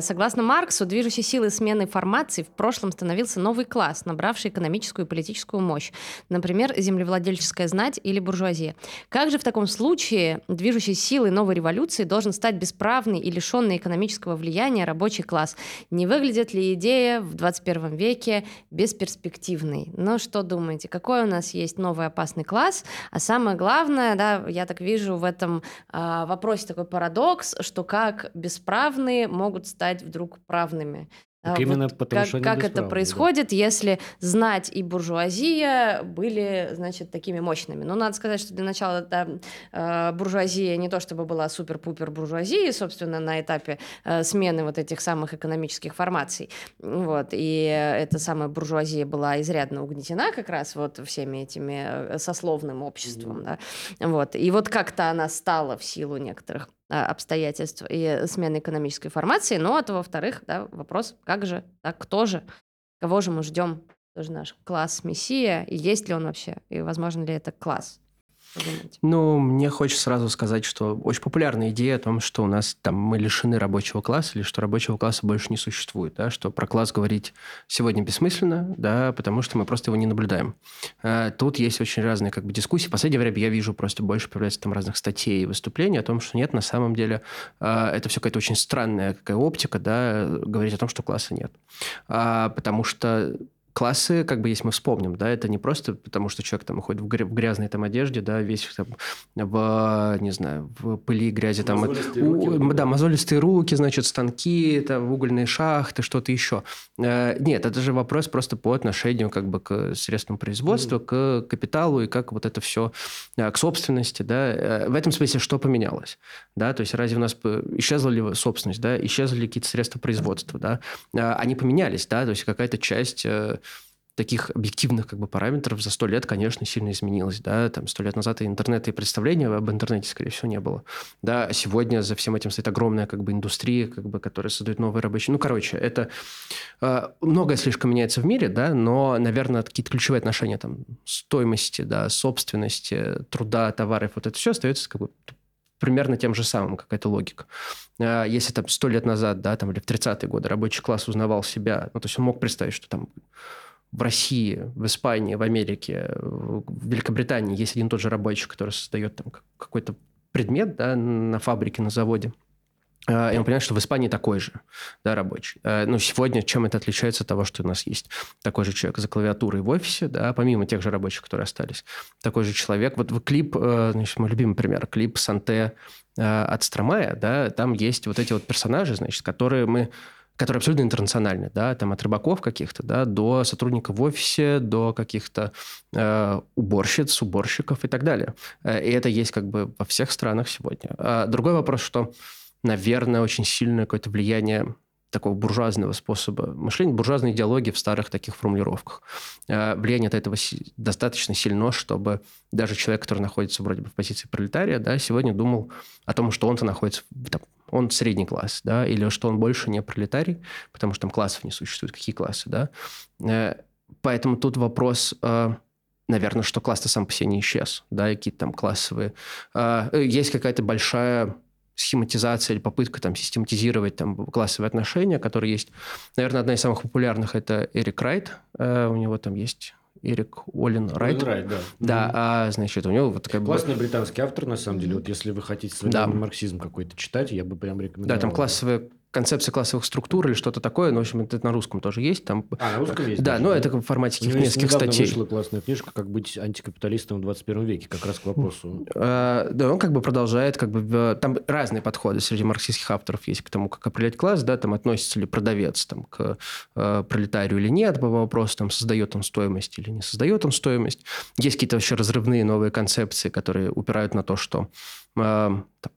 Согласно Марксу, движущей силой смены формации в прошлом становился новый класс, набравший экономическую и политическую мощь, например, землевладельческая знать или буржуазия. Как же в таком случае движущей силой новой революции должен стать бесправный и лишенный экономического влияния рабочий класс? Не выглядит ли идея в 21 веке бесперспективной? Ну что думаете, какой у нас есть новый опасный класс? А самое главное, да, я так вижу в этом э, вопросе такой парадокс, что как бесправные могут стать стать вдруг правными. Так вот именно потому, как, что как это происходит, да. если знать и буржуазия были, значит, такими мощными? Ну, надо сказать, что для начала да, э, буржуазия не то чтобы была супер-пупер буржуазией, собственно, на этапе э, смены вот этих самых экономических формаций. Вот, и эта самая буржуазия была изрядно угнетена как раз вот всеми этими э, сословным обществом, mm-hmm. да. Вот, и вот как-то она стала в силу некоторых а, обстоятельств и смены экономической формации. Ну, а во-вторых, да, вопрос, как же, так кто же, кого же мы ждем? Тоже наш класс Мессия, и есть ли он вообще, и возможно ли это класс? Подумать? Ну, мне хочется сразу сказать, что очень популярная идея о том, что у нас там мы лишены рабочего класса или что рабочего класса больше не существует, да, что про класс говорить сегодня бессмысленно, да, потому что мы просто его не наблюдаем. А, тут есть очень разные как бы дискуссии. В последнее время я вижу просто больше появляется там разных статей и выступлений о том, что нет, на самом деле а, это все какая-то очень странная какая оптика, да, говорить о том, что класса нет. А, потому что классы, как бы, если мы вспомним, да, это не просто потому, что человек там ходит в, грязной там одежде, да, весь там в, не знаю, в пыли, грязи, там, мозолистые у, руки, да, мозолистые руки, значит, станки, там, угольные шахты, что-то еще. Э, нет, это же вопрос просто по отношению, как бы, к средствам производства, mm. к капиталу и как вот это все, э, к собственности, да. Э, в этом смысле что поменялось, да, то есть разве у нас исчезла ли собственность, да, исчезли ли какие-то средства производства, да, они поменялись, да, то есть какая-то часть таких объективных как бы параметров за сто лет, конечно, сильно изменилось. Да? Там сто лет назад и интернета, и представления об интернете, скорее всего, не было. Да? А сегодня за всем этим стоит огромная как бы индустрия, как бы, которая создает новые рабочие... Ну, короче, это... Э, многое слишком меняется в мире, да, но, наверное, какие-то ключевые отношения там стоимости, да, собственности, труда, товаров, вот это все остается как бы примерно тем же самым, какая-то логика. А, если там сто лет назад, да, там, или в 30-е годы рабочий класс узнавал себя, ну, то есть он мог представить, что там в России, в Испании, в Америке, в Великобритании есть один тот же рабочий, который создает там какой-то предмет да, на фабрике, на заводе. А, и он понимает, что в Испании такой же да, рабочий. А, но сегодня чем это отличается от того, что у нас есть такой же человек за клавиатурой в офисе, да, помимо тех же рабочих, которые остались. Такой же человек. Вот клип, э, значит, мой любимый пример, клип Санте э, от Стромая, да, там есть вот эти вот персонажи, значит, которые мы которые абсолютно интернациональны, да, там от рыбаков каких-то, да, до сотрудников в офисе, до каких-то э, уборщиц, уборщиков и так далее. Э, и это есть как бы во всех странах сегодня. А другой вопрос, что, наверное, очень сильное какое-то влияние такого буржуазного способа мышления, буржуазной идеологии в старых таких формулировках. Э, влияние от этого достаточно сильно, чтобы даже человек, который находится вроде бы в позиции пролетария, да, сегодня думал о том, что он-то находится там, он средний класс, да, или что он больше не пролетарий, потому что там классов не существует, какие классы, да. Э, поэтому тут вопрос, э, наверное, что класс-то сам по себе не исчез, да, какие-то там классовые. Есть какая-то большая схематизация или попытка там систематизировать там классовые отношения, которые есть. Наверное, одна из самых популярных это Эрик Райт. У него там есть Эрик Олин Райт. Райт, да. Да, а, значит, у него вот такая... Классный британский автор, на самом деле. Вот если вы хотите современный да. марксизм какой-то читать, я бы прям рекомендовал. Да, там классовая концепция классовых структур или что-то такое. Ну, в общем, это на русском тоже есть. Там... А, на русском есть? Да, даже, но это в формате каких-то нескольких статей. вышла классная книжка «Как быть антикапиталистом в 21 веке», как раз к вопросу. А, да, он как бы продолжает, как бы, там разные подходы среди марксистских авторов есть к тому, как определять класс, да, там относится ли продавец там, к э, пролетарию или нет, по вопросу, там, создает он стоимость или не создает он стоимость. Есть какие-то вообще разрывные новые концепции, которые упирают на то, что э, там,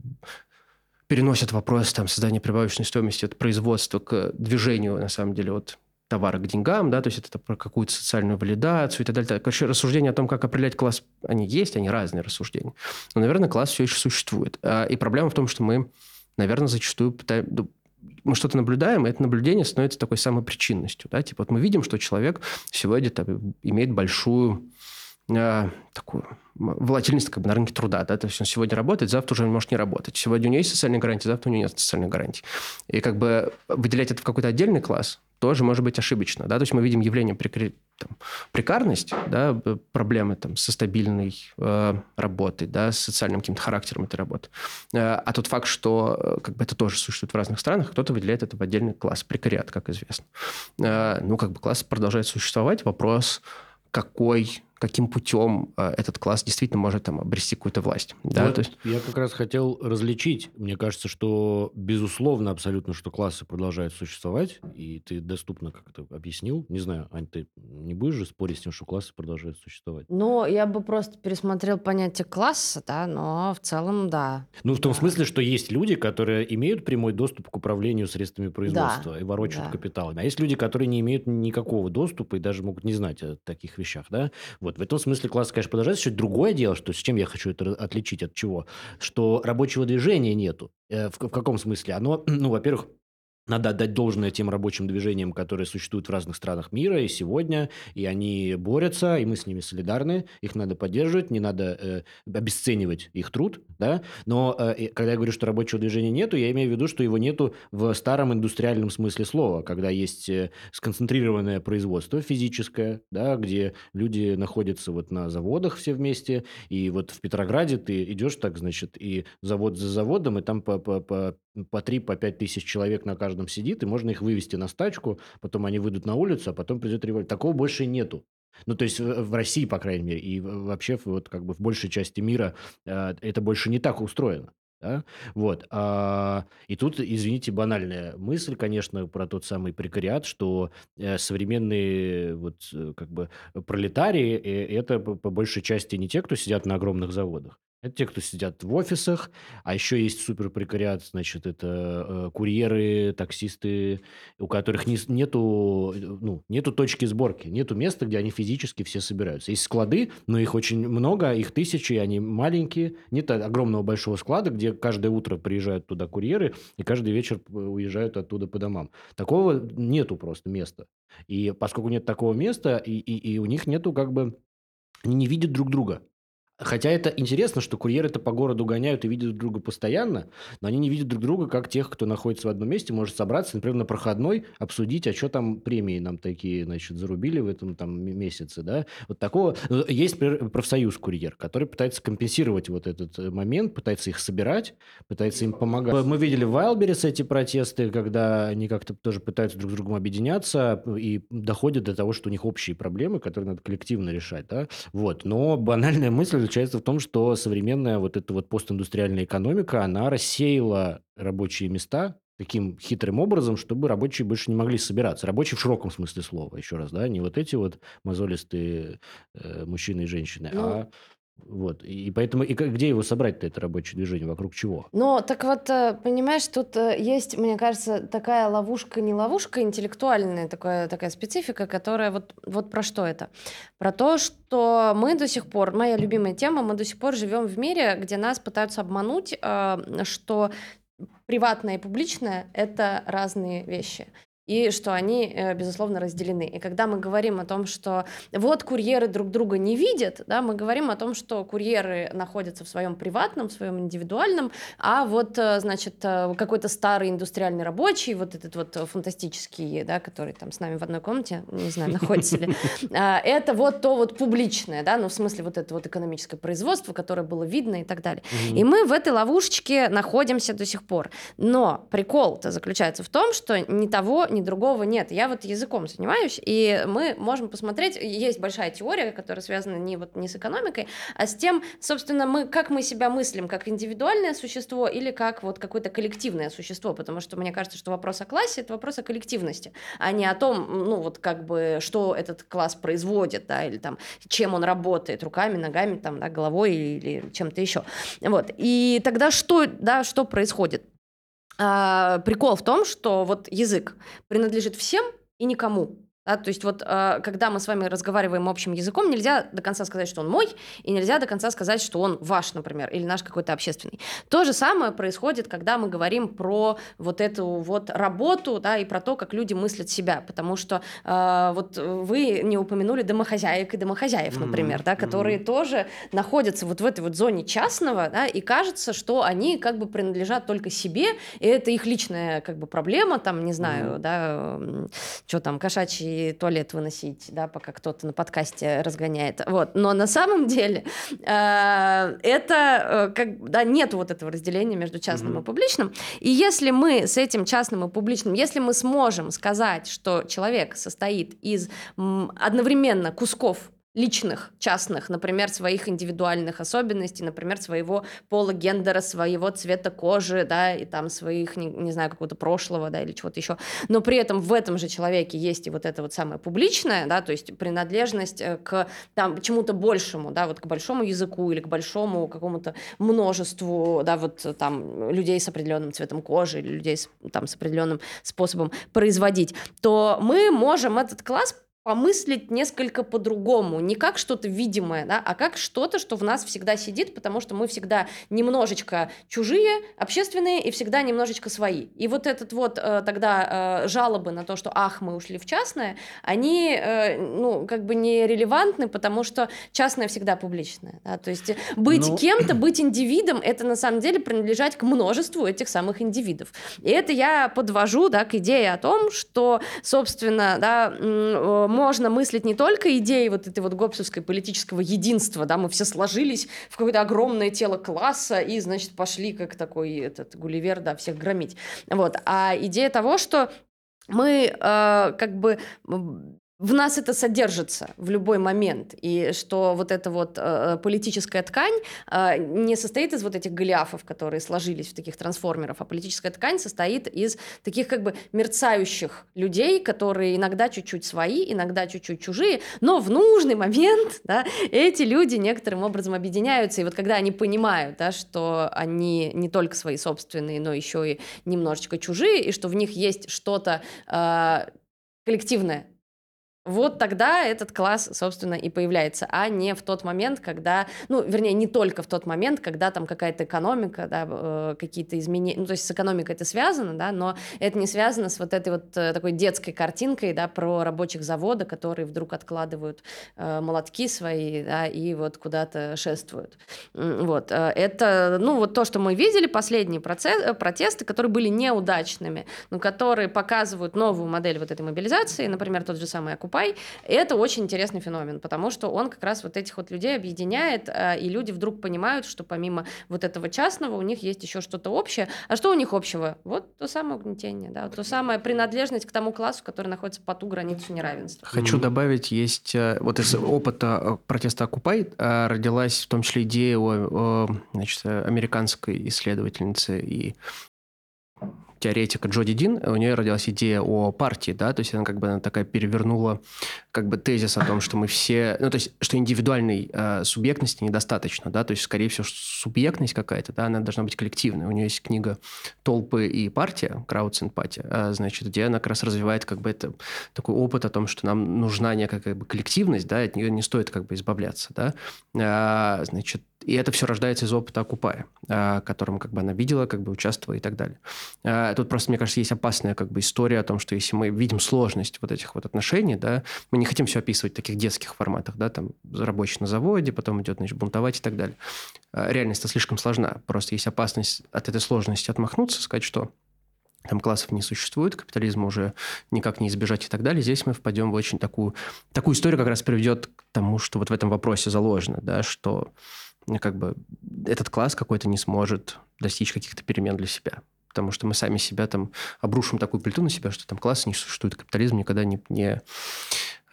переносят вопрос там, создания прибавочной стоимости от производства к движению, на самом деле, от товара к деньгам, да, то есть это про какую-то социальную валидацию и так далее. Короче, рассуждения о том, как определять класс, они есть, они разные рассуждения. Но, наверное, класс все еще существует. А, и проблема в том, что мы, наверное, зачастую пытаем, ну, мы что-то наблюдаем, и это наблюдение становится такой самопричинностью. Да? Типа вот мы видим, что человек сегодня там, имеет большую э, такую волатильность как бы на рынке труда. Да? То есть он сегодня работает, завтра уже может не работать. Сегодня у него есть социальные гарантии, завтра у него нет социальных гарантий. И как бы выделять это в какой-то отдельный класс тоже может быть ошибочно. Да? То есть мы видим явление прикр... там, прикарность, да, проблемы там, со стабильной э, работой, да, с социальным каким-то характером этой работы. Э, а тот факт, что э, как бы это тоже существует в разных странах, кто-то выделяет это в отдельный класс, прекариат, как известно. Э, ну, как бы класс продолжает существовать. Вопрос, какой каким путем э, этот класс действительно может там обрести какую-то власть. Да? Вот То есть... Я как раз хотел различить. Мне кажется, что безусловно абсолютно, что классы продолжают существовать, и ты доступно как-то объяснил. Не знаю, Ань, ты не будешь же спорить с тем, что классы продолжают существовать? Ну, я бы просто пересмотрел понятие класса, да, но в целом да. Ну, в том да. смысле, что есть люди, которые имеют прямой доступ к управлению средствами производства да. и ворочают да. капиталами. А есть люди, которые не имеют никакого доступа и даже могут не знать о таких вещах, да? Вот вот. В этом смысле класс, конечно, продолжается. Еще другое дело, что с чем я хочу это отличить от чего, что рабочего движения нету. Э, в, в каком смысле? Оно, ну, во-первых, надо отдать должное тем рабочим движениям, которые существуют в разных странах мира и сегодня, и они борются, и мы с ними солидарны, их надо поддерживать, не надо э, обесценивать их труд, да, но э, когда я говорю, что рабочего движения нету, я имею в виду, что его нету в старом индустриальном смысле слова, когда есть э, сконцентрированное производство физическое, да, где люди находятся вот на заводах все вместе, и вот в Петрограде ты идешь так, значит, и завод за заводом, и там по, по, по по 3 по 5 тысяч человек на каждом сидит, и можно их вывести на стачку, потом они выйдут на улицу, а потом придет револьвер. Такого больше нету. Ну, то есть в России, по крайней мере, и вообще вот как бы в большей части мира э, это больше не так устроено. Да? Вот. А, и тут, извините, банальная мысль, конечно, про тот самый прекариат, что э, современные вот э, как бы пролетарии э, это по большей части не те, кто сидят на огромных заводах, Это те, кто сидят в офисах, а еще есть суперпрекариат, значит, это э, курьеры, таксисты, у которых не, нету, ну, нету точки сборки, нету места, где они физически все собираются. Есть склады, но их очень много, их тысячи, они маленькие. Нет огромного большого склада, где каждое утро приезжают туда курьеры и каждый вечер уезжают оттуда по домам. Такого нету просто места. И поскольку нет такого места, и, и, и у них нету как бы... Они не видят друг друга. Хотя это интересно, что курьеры-то по городу гоняют и видят друг друга постоянно, но они не видят друг друга, как тех, кто находится в одном месте, может собраться, например, на проходной, обсудить, а что там премии нам такие, значит, зарубили в этом там месяце, да. Вот такого... Ну, есть профсоюз курьер, который пытается компенсировать вот этот э, момент, пытается их собирать, пытается им помогать. Мы видели в Вайлберис эти протесты, когда они как-то тоже пытаются друг с другом объединяться и доходят до того, что у них общие проблемы, которые надо коллективно решать, да. Вот. Но банальная мысль заключается в том, что современная вот эта вот постиндустриальная экономика, она рассеяла рабочие места таким хитрым образом, чтобы рабочие больше не могли собираться. Рабочие в широком смысле слова, еще раз, да, не вот эти вот мозолистые э, мужчины и женщины, ну, а вот. И поэтому и где его собрать-то, это рабочее движение? Вокруг чего? Ну, так вот, э, понимаешь, тут э, есть, мне кажется, такая ловушка, не ловушка, интеллектуальная такая, такая специфика, которая вот, вот про что это? Про то, что мы до сих пор, моя любимая тема, мы до сих пор живем в мире, где нас пытаются обмануть, э, что приватное и публичное — это разные вещи и что они, э, безусловно, разделены. И когда мы говорим о том, что вот курьеры друг друга не видят, да, мы говорим о том, что курьеры находятся в своем приватном, в своем индивидуальном, а вот, э, значит, э, какой-то старый индустриальный рабочий, вот этот вот фантастический, да, который там с нами в одной комнате, не знаю, находится ли, а, это вот то вот публичное, да, ну, в смысле вот это вот экономическое производство, которое было видно и так далее. И мы в этой ловушечке находимся до сих пор. Но прикол-то заключается в том, что ни того, ни другого нет. Я вот языком занимаюсь, и мы можем посмотреть, есть большая теория, которая связана не, вот, не с экономикой, а с тем, собственно, мы, как мы себя мыслим, как индивидуальное существо или как вот какое-то коллективное существо, потому что мне кажется, что вопрос о классе – это вопрос о коллективности, а не о том, ну вот как бы, что этот класс производит, да, или там, чем он работает, руками, ногами, там, да, головой или чем-то еще. Вот. И тогда что, да, что происходит? А, прикол в том, что вот язык принадлежит всем и никому. Да, то есть вот э, когда мы с вами разговариваем общим языком, нельзя до конца сказать, что он мой, и нельзя до конца сказать, что он ваш, например, или наш какой-то общественный. То же самое происходит, когда мы говорим про вот эту вот работу, да, и про то, как люди мыслят себя, потому что э, вот вы не упомянули домохозяек и домохозяев, например, mm-hmm. да, которые mm-hmm. тоже находятся вот в этой вот зоне частного, да, и кажется, что они как бы принадлежат только себе, и это их личная как бы проблема, там, не знаю, mm-hmm. да, что там, кошачьи туалет выносить, да, пока кто-то на подкасте разгоняет. Вот. Но на самом деле э, это э, как, да, нет вот этого разделения между частным mm-hmm. и публичным. И если мы с этим частным и публичным, если мы сможем сказать, что человек состоит из м, одновременно кусков личных, частных, например, своих индивидуальных особенностей, например, своего пола, гендера, своего цвета кожи, да, и там своих, не, не знаю, какого-то прошлого, да, или чего-то еще. Но при этом в этом же человеке есть и вот это вот самое публичное, да, то есть принадлежность э, к там чему-то большему, да, вот к большому языку или к большому какому-то множеству, да, вот там людей с определенным цветом кожи или людей с, там с определенным способом производить, то мы можем этот класс помыслить несколько по-другому, не как что-то видимое, да, а как что-то, что в нас всегда сидит, потому что мы всегда немножечко чужие, общественные и всегда немножечко свои. И вот этот вот э, тогда э, жалобы на то, что ах, мы ушли в частное, они, э, ну, как бы не релевантны, потому что частное всегда публичное, да, то есть быть ну... кем-то, быть индивидом, это на самом деле принадлежать к множеству этих самых индивидов. И это я подвожу, да, к идее о том, что, собственно, да, можно мыслить не только идеей вот этой вот гоббсовской политического единства, да, мы все сложились в какое-то огромное тело класса и, значит, пошли как такой этот Гулливер, да, всех громить. Вот. А идея того, что мы э, как бы в нас это содержится в любой момент, и что вот эта вот э, политическая ткань э, не состоит из вот этих голиафов, которые сложились в таких трансформеров, а политическая ткань состоит из таких как бы мерцающих людей, которые иногда чуть-чуть свои, иногда чуть-чуть чужие, но в нужный момент да, эти люди некоторым образом объединяются, и вот когда они понимают, да, что они не только свои собственные, но еще и немножечко чужие, и что в них есть что-то э, коллективное, вот тогда этот класс, собственно, и появляется, а не в тот момент, когда, ну, вернее, не только в тот момент, когда там какая-то экономика, да, э, какие-то изменения, ну, то есть с экономикой это связано, да, но это не связано с вот этой вот э, такой детской картинкой, да, про рабочих завода, которые вдруг откладывают э, молотки свои, да, и вот куда-то шествуют. Вот, это, ну, вот то, что мы видели, последние процесс, протесты, которые были неудачными, но которые показывают новую модель вот этой мобилизации, например, тот же самый Occupy, это очень интересный феномен, потому что он как раз вот этих вот людей объединяет, э, и люди вдруг понимают, что помимо вот этого частного у них есть еще что-то общее. А что у них общего? Вот то самое угнетение, да, то самая принадлежность к тому классу, который находится по ту границу неравенства. Хочу mm-hmm. добавить, есть э, вот из опыта э, протеста Occupy родилась в том числе идея о, о значит, американской исследовательнице и теоретика Джоди Дин, у нее родилась идея о партии, да, то есть она как бы она такая перевернула как бы тезис о том, что мы все, ну, то есть, что индивидуальной э, субъектности недостаточно, да, то есть, скорее всего, субъектность какая-то, да, она должна быть коллективной. У нее есть книга «Толпы и партия», «Краудсимпатия», э, значит, где она как раз развивает как бы это, такой опыт о том, что нам нужна некая как бы коллективность, да, от нее не стоит как бы избавляться, да, а, значит, и это все рождается из опыта Окупая, которым как бы она видела, как бы участвовала и так далее. А, тут просто, мне кажется, есть опасная как бы история о том, что если мы видим сложность вот этих вот отношений, да, мы не хотим все описывать в таких детских форматах, да, там рабочий на заводе, потом идет, значит, бунтовать и так далее. А, реальность-то слишком сложна. Просто есть опасность от этой сложности отмахнуться, сказать, что там классов не существует, капитализма уже никак не избежать и так далее. Здесь мы впадем в очень такую, такую историю, как раз приведет к тому, что вот в этом вопросе заложено, да, что как бы этот класс какой-то не сможет достичь каких-то перемен для себя. Потому что мы сами себя там обрушим такую плиту на себя, что там класса не существует, капитализм никогда не, не,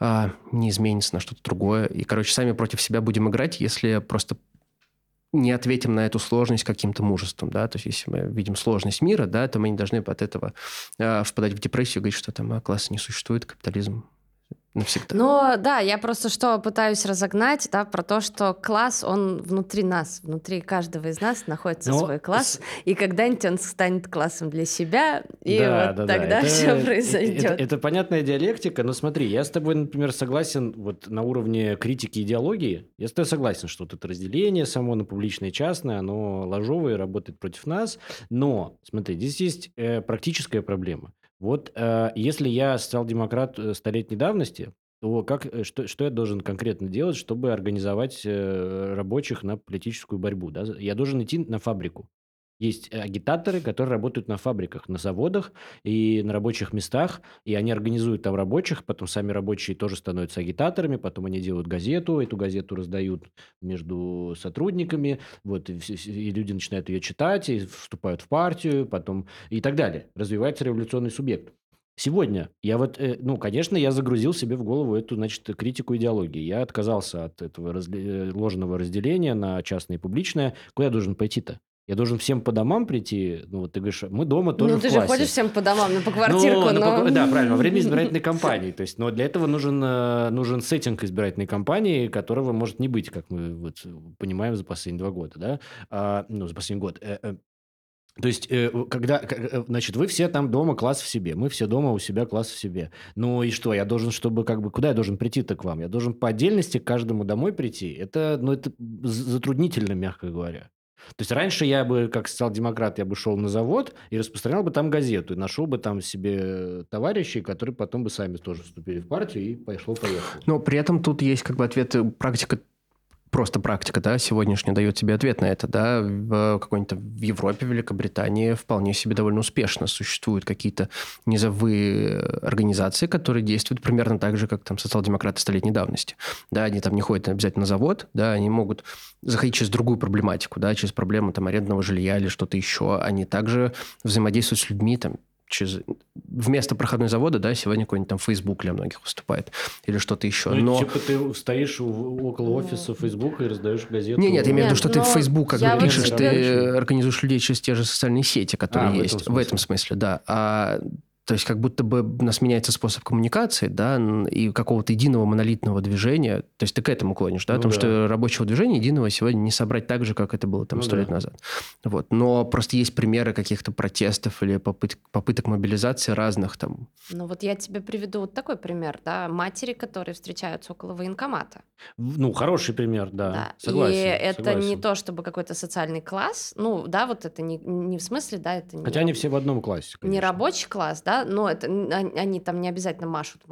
а, не изменится на что-то другое. И, короче, сами против себя будем играть, если просто не ответим на эту сложность каким-то мужеством, да, то есть если мы видим сложность мира, да, то мы не должны от этого э, впадать в депрессию, говорить, что там а, класса не существует, капитализм навсегда. Но да, я просто что пытаюсь разогнать, да, про то, что класс, он внутри нас, внутри каждого из нас находится Но... свой класс, и когда-нибудь он станет классом для себя, и да, вот да, тогда да. все это, произойдет. Это, это, это понятная диалектика, но смотри, я с тобой, например, согласен вот на уровне критики идеологии, я с тобой согласен, что вот это разделение само на публичное и частное, оно ложовое, работает против нас, но, смотри, здесь есть э, практическая проблема. Вот э, если я социал-демократ э, столетней давности, то как, э, что, что я должен конкретно делать, чтобы организовать э, рабочих на политическую борьбу? Да? Я должен идти на фабрику. Есть э, агитаторы, которые работают на фабриках, на заводах и на рабочих местах, и они организуют там рабочих, потом сами рабочие тоже становятся агитаторами, потом они делают газету, эту газету раздают между сотрудниками, вот, и, и люди начинают ее читать, и вступают в партию, потом и так далее. Развивается революционный субъект. Сегодня я вот, э, ну, конечно, я загрузил себе в голову эту, значит, критику идеологии. Я отказался от этого разли... ложного разделения на частное и публичное. Куда я должен пойти-то? Я должен всем по домам прийти. Ну, вот ты говоришь, мы дома тоже Ну, ты в же ходишь всем по домам, ну, по квартирку, ну, но... но... Да, правильно, во время избирательной кампании. То есть, но для этого нужен, э, нужен сеттинг избирательной кампании, которого может не быть, как мы вот понимаем за последние два года, да? А, ну, за последний год. Э, э, то есть, когда, значит, вы все там дома класс в себе, мы все дома у себя класс в себе. Ну и что, я должен, чтобы как бы, куда я должен прийти-то к вам? Я должен по отдельности к каждому домой прийти? Это, ну, это затруднительно, мягко говоря. То есть раньше я бы, как социал-демократ, я бы шел на завод и распространял бы там газету, и нашел бы там себе товарищей, которые потом бы сами тоже вступили в партию и пошло-поехало. Но при этом тут есть как бы ответ, практика просто практика, да, сегодняшняя дает тебе ответ на это, да, в какой-нибудь в Европе, Великобритании вполне себе довольно успешно существуют какие-то низовые организации, которые действуют примерно так же, как там социал-демократы столетней давности. Да, они там не ходят обязательно на завод, да, они могут заходить через другую проблематику, да, через проблему там арендного жилья или что-то еще. Они также взаимодействуют с людьми, там, через вместо проходной завода, да, сегодня какой-нибудь там Facebook для многих выступает или что-то еще. Ну, Но типа ты стоишь у- около офиса Фейсбука и раздаешь газету. не, нет, я имею в виду, что ты в Facebook как бы пишешь, ты организуешь людей через те же социальные сети, которые А, в этом есть. В смысле. этом смысле, да. А, то есть как будто бы у нас меняется способ коммуникации, да, и какого-то единого монолитного движения. То есть ты к этому клонишь, да, Ну о том, да. что рабочего движения единого сегодня не собрать так же, как это было там Ну сто да. лет назад. Вот. Но просто есть примеры каких-то протестов или попыт- попыток мобилизации разных там. Ну вот я тебе приведу вот такой пример, да, матери, которые встречаются около военкомата. Ну, хороший пример, да. Да. Согласен. и это не согласен. то, чтобы какой-то социальный класс, ну да, вот это не, не в смысле, да, это не, Хотя они все в одном классе, не конечно. рабочий класс, да, но это они, там не обязательно машут,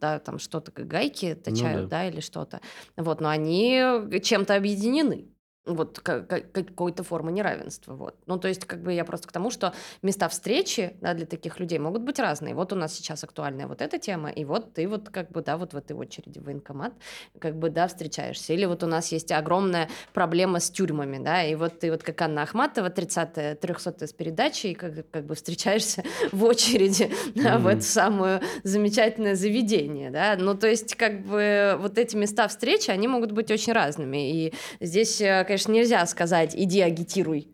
да, там что-то гайки точают, Ну да. да. или что-то, вот, но они чем-то объединены. Вот ка- ка- какой-то формы неравенства. Вот. Ну, то есть, как бы я просто к тому, что места встречи да, для таких людей могут быть разные. Вот у нас сейчас актуальная вот эта тема, и вот ты вот как бы, да, вот в этой очереди в военкомат, как бы, да, встречаешься. Или вот у нас есть огромная проблема с тюрьмами, да, и вот ты вот как Анна Ахматова, 30-я, 300 с передачей, как, как бы встречаешься в очереди да, в Мгм. это самое замечательное заведение, да. Ну, то есть, как бы, вот эти места встречи, они могут быть очень разными. И здесь, э, конечно, нельзя сказать, иди агитируй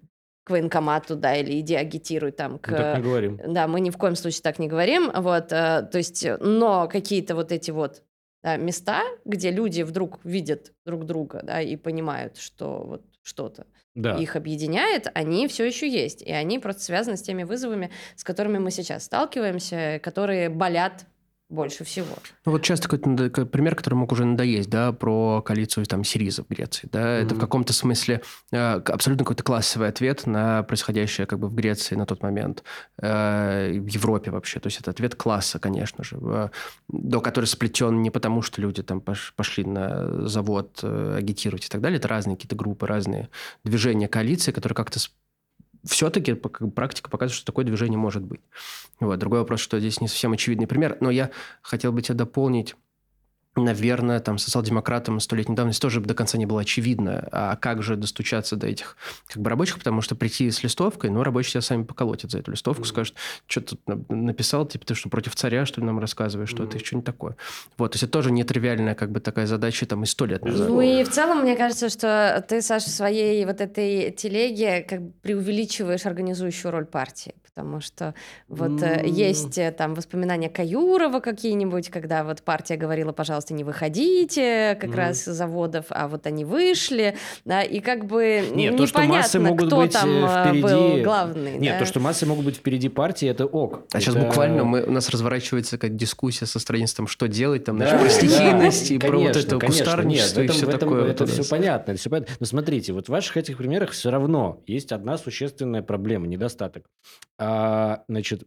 к военкомату, да, или иди агитируй там к... Мы так не говорим. Да, мы ни в коем случае так не говорим, вот, э, то есть, но какие-то вот эти вот да, места, где люди вдруг видят друг друга, да, и понимают, что вот что-то Да. их объединяет, они все еще есть, и они просто связаны с теми вызовами, с которыми мы сейчас сталкиваемся, которые болят больше всего. Ну, вот часто какой-то пример, который мог уже надоесть, да, про коалицию там Сириза в Греции, да, это в каком-то смысле э, абсолютно какой-то классовый ответ на происходящее как бы в Греции на тот момент, э, в Европе вообще, то есть это ответ класса, конечно же, э, до который сплетен не потому, что люди там пош- пошли на завод э, агитировать и так далее, это разные какие-то группы, разные движения коалиции, которые как-то все-таки практика показывает, что такое движение может быть. Вот. Другой вопрос, что здесь не совсем очевидный пример, но я хотел бы тебя дополнить. Наверное, там социал-демократам столетней давности тоже до конца не было очевидно, а как же достучаться до этих как бы рабочих, потому что прийти с листовкой, ну, рабочие тебя сами поколотят за эту листовку, Мгм. скажут, что тут на- написал, типа, ты что, против царя, что ли, нам рассказываешь, что Мгм. ты что-нибудь такое. Вот, то есть это тоже нетривиальная как бы такая задача там и сто лет назад. Ну и в целом, мне кажется, что ты, Саша, в своей вот этой телеге как бы преувеличиваешь организующую роль партии, потому что вот М. есть э, там воспоминания Каюрова какие-нибудь, когда вот партия говорила, пожалуйста, не выходите как Мгм. раз из заводов, а вот они вышли, да, и как бы Нет, то, что массы непонятно, могут кто быть, там э, э, был впереди- главный. Нет, да. то, что массы могут быть впереди партии, это ок. А сейчас Это- буквально мы, у нас разворачивается как дискуссия со строительством, что делать, там, Да, значит, про да, стихийность и про вот это кустарничество и все такое. Это все понятно, это все понятно. Но смотрите, вот в ваших этих примерах все равно есть одна существенная проблема, недостаток. А, значит,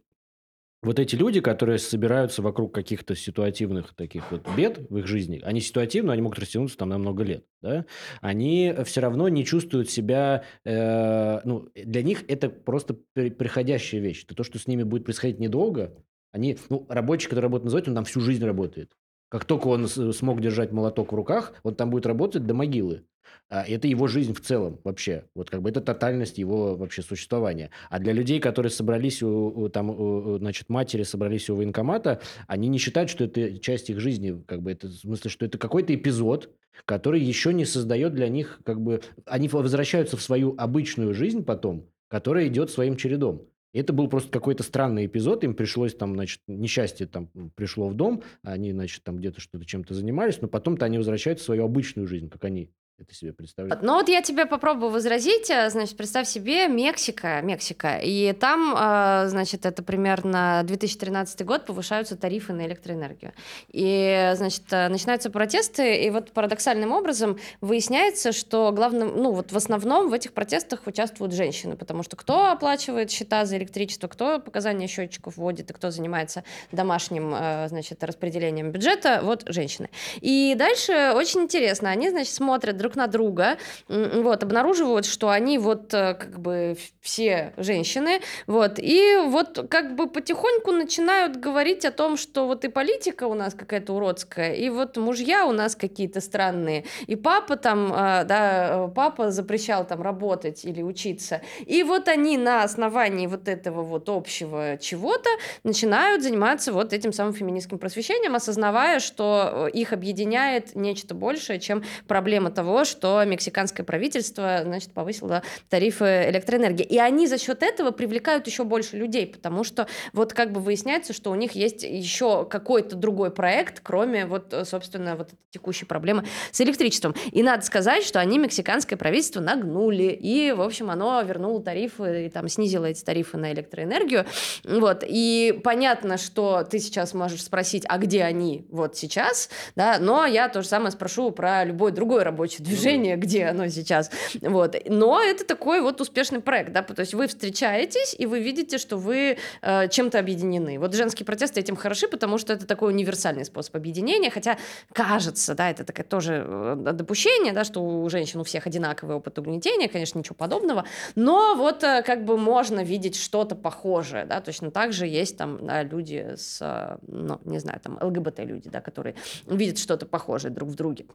вот эти люди, которые собираются вокруг каких-то ситуативных таких вот бед в их жизни, они ситуативны, они могут растянуться там на много лет, да, они все равно не чувствуют себя, э, ну, для них это просто при- приходящая вещь. Это то, что с ними будет происходить недолго, они, ну, рабочий, который работает на заводе, он там всю жизнь работает. Как только он смог держать молоток в руках, он там будет работать до могилы. А это его жизнь в целом вообще. Вот как бы это тотальность его вообще существования. А для людей, которые собрались у, у, там, у, значит, матери собрались у военкомата, они не считают, что это часть их жизни. Как бы это, в смысле, что это какой-то эпизод, который еще не создает для них, как бы, они возвращаются в свою обычную жизнь потом, которая идет своим чередом. Это был просто какой-то странный эпизод, им пришлось там, значит, несчастье там пришло в дом, они, значит, там где-то что-то чем-то занимались, но потом-то они возвращаются в свою обычную жизнь, как они это себе представляют. Ну вот я тебе попробую возразить. э, Значит, представь себе Мексика, Мексика. И там, э, значит, это примерно 2013 год, повышаются тарифы на электроэнергию. И, значит, э, начинаются протесты, и вот парадоксальным образом выясняется, что главным, ну вот в основном в этих протестах участвуют женщины, потому что кто оплачивает счета за электричество, кто показания счетчиков вводит, и кто занимается домашним, значит, распределением бюджета, вот женщины. И дальше очень интересно, они, значит, смотрят друг на друга, вот, обнаруживают, что они вот э, как бы все женщины, вот, и вот как бы потихоньку начинают говорить о том, что вот и политика у нас какая-то уродская, и вот мужья у нас какие-то странные, и папа там, э, да, папа запрещал там работать или учиться, и вот они на основании вот этого вот общего чего-то начинают заниматься вот этим самым феминистским просвещением, осознавая, что их объединяет нечто большее, чем проблема того, что мексиканское правительство, значит, повысило тарифы электроэнергии. И они за счет этого привлекают еще больше людей, потому что вот как бы выясняется, что у них есть еще какой-то другой проект, кроме вот, собственно, вот текущей проблемы с электричеством. И надо сказать, что они мексиканское правительство нагнули, и, в общем, оно вернуло тарифы, и там снизило эти тарифы на электроэнергию. Вот. И понятно, что ты сейчас можешь спросить, а где они вот сейчас, да, но я то же самое спрошу про любое другое рабочее ну движение, где оно сейчас. Вот. Но это такой вот успешный проект, да, то есть вы встречаетесь, и вы видите, что вы э, чем-то объединены. Вот женские протесты этим хороши, потому что это такой универсальный способ объединения, хотя кажется, да, это такое тоже э, допущение, да, что у женщин у всех одинаковый опыт угнетения, конечно, ничего подобного, но вот э, как бы можно видеть что-то похожее, да, точно так же есть там да, люди с, э, ну, не знаю, там ЛГБТ-люди, да, которые видят что-то похожее друг в друге.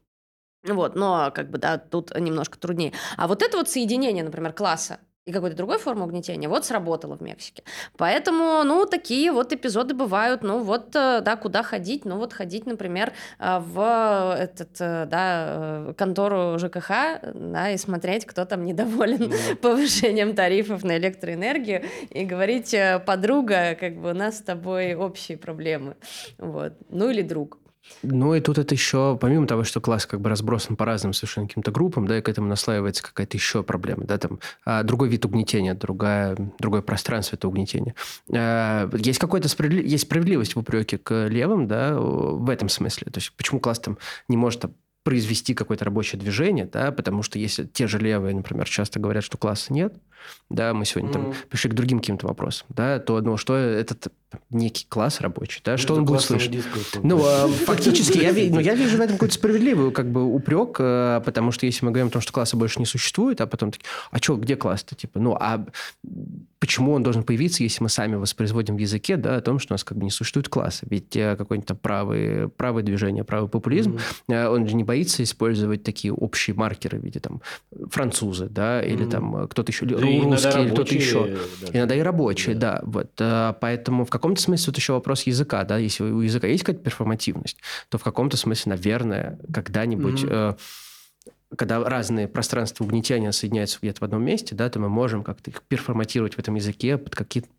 Вот, но как бы, да, тут немножко труднее. А вот это вот соединение, например, класса и какой-то другой формы угнетения, вот сработало в Мексике. Поэтому, ну, такие вот эпизоды бывают, ну, вот, э, да, куда ходить, ну, вот ходить, например, э, в этот, э, да, контору ЖКХ, да, и смотреть, кто там недоволен mm-hmm. повышением тарифов на электроэнергию, и говорить, подруга, как бы у нас с тобой общие проблемы, вот, ну, или друг. Ну и тут это еще, помимо того, что класс как бы разбросан по разным совершенно каким-то группам, да, и к этому наслаивается какая-то еще проблема, да, там а, другой вид угнетения, другая, другое пространство это угнетение. А, есть какой-то справедли... есть справедливость в упреке к левым, да, в этом смысле. То есть почему класс там не может произвести какое-то рабочее движение, да, потому что если те же левые, например, часто говорят, что класса нет, да, мы сегодня mm. там пришли к другим каким-то вопросам, да, то, ну, что этот некий класс рабочий, да, что он будет слышать. Ну, а, фактически, я, ну, я вижу в этом какой-то справедливый как бы упрек, э, потому что если мы говорим о том, что класса больше не существует, а потом такие, а что, где класс-то, типа, ну, а почему он должен появиться, если мы сами воспроизводим в языке, да, о том, что у нас как бы не существует класса, ведь э, какое-нибудь там правое, правое движение, правый популизм, mm-hmm. он же не боится использовать такие общие маркеры в виде там французы, да, или mm-hmm. там кто-то еще, да русский, или кто-то еще. Да, иногда и рабочие, да. да. Вот, поэтому в каком-то смысле тут еще вопрос языка, да, если у языка есть какая-то перформативность, то в каком-то смысле, наверное, когда-нибудь... Mm-hmm. Когда разные пространства угнетения соединяются где-то в одном месте, да, то мы можем как-то их перформатировать в этом языке под какие-то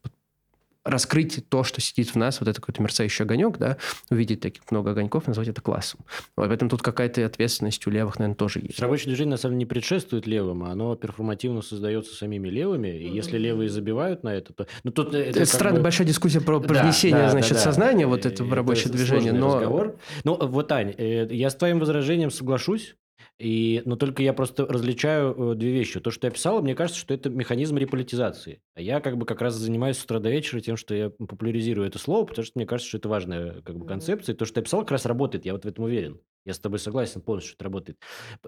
раскрыть то, что сидит в нас, вот это какой-то мерцающий огонек, да, увидеть таких много огоньков, назвать это классом. Вот, поэтому тут какая-то ответственность у левых, наверное, тоже есть. Рабочее движение, на самом деле, не предшествует левым, а оно перформативно создается самими левыми, и если левые забивают на это, то... Ну, тут это, это странная бы... большая дискуссия про привнесение, да, значит, да, сознания да. вот это в рабочее это движение, но... Разговор. Ну, вот, Ань, э, я с твоим возражением соглашусь, и, но только я просто различаю э, две вещи. То, что ты описала, мне кажется, что это механизм реполитизации. А я как бы как раз занимаюсь с утра до вечера тем, что я популяризирую это слово, потому что мне кажется, что это важная как бы, концепция. И то, что ты описал, как раз работает. Я вот в этом уверен. Я с тобой согласен полностью, что это работает.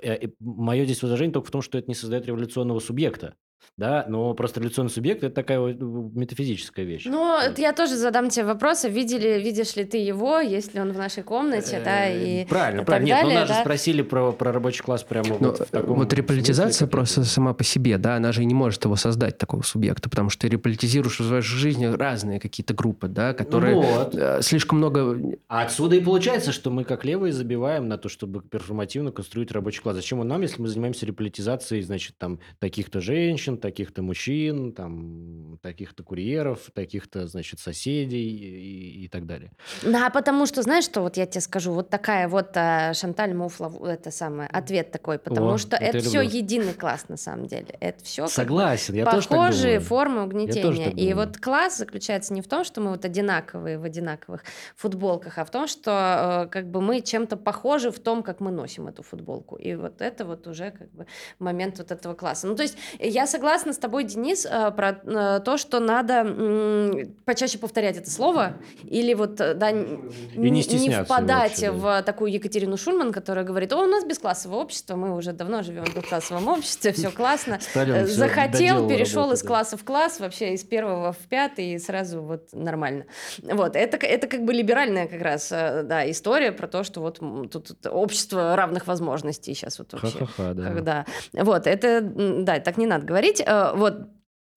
Э, Мое здесь возражение только в том, что это не создает революционного субъекта да, но просто революционный субъект – это такая вот метафизическая вещь. Ну, вот. я тоже задам тебе вопрос, видели, видишь ли ты его, есть ли он в нашей комнате, да, и Правильно, правильно. Нет, ну нас же спросили про, про рабочий класс прямо вот в таком Вот реполитизация просто сама по себе, да, она же не может его создать, такого субъекта, потому что ты реполитизируешь в своей жизни разные какие-то группы, да, которые вот. Э, слишком много... А отсюда и получается, что мы как левые забиваем на то, чтобы перформативно конструировать рабочий класс. Зачем он нам, если мы занимаемся реполитизацией, значит, там, таких-то женщин, таких-то мужчин, там, таких-то курьеров, таких-то, значит, соседей и, и так далее. Да, потому что, знаешь, что вот я тебе скажу, вот такая вот а, Шанталь Муфла, это самое, ответ такой, потому О, что это, это все единый класс на самом деле. Это все Согласен, я похожие тоже формы угнетения. И вот класс заключается не в том, что мы вот одинаковые в одинаковых футболках, а в том, что э, как бы мы чем-то похожи в том, как мы носим эту футболку. И вот это вот уже как бы момент вот этого класса. Ну, то есть я согласна согласна с тобой, Денис, э, про э, то, что надо почаще повторять это слово, или вот, э, да, не не впадать вообще, да. в такую Екатерину Шульман, которая говорит, о, у нас бесклассовое общество, мы уже давно живем в бесклассовом обществе, все классно. Сталин Захотел, перешел работу, из да. класса в класс, вообще из первого в пятый, и сразу вот нормально. Вот, это, это как бы либеральная как раз, да, история про то, что вот тут, тут общество равных возможностей сейчас вот вообще. Ха-ха-ха, да. Когда, вот, это, да, так не надо говорить. Э, Вот,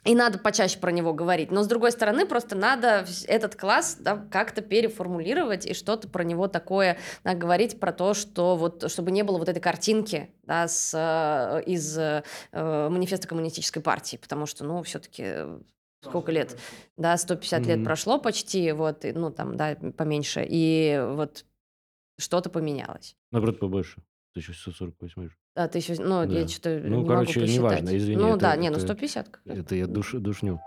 и надо почаще про него говорить. Но, с другой стороны, просто надо этот класс да, как-то переформулировать и что-то про него такое да, говорить, про то, что вот, чтобы не было вот этой картинки да, с, э, из э, э, манифеста коммунистической партии. Потому что, ну, все-таки сколько лет? Да, 150 лет Мгм. прошло почти, вот, и, ну, там, да, поменьше. И вот что-то поменялось. Наоборот, побольше. 1648 же. А, ты еще, ну, Да. я что-то Ну, не короче, могу неважно, посчитать. извини, Ну, это- да, не, ну, это- 150. как раз. Это я душ, душню.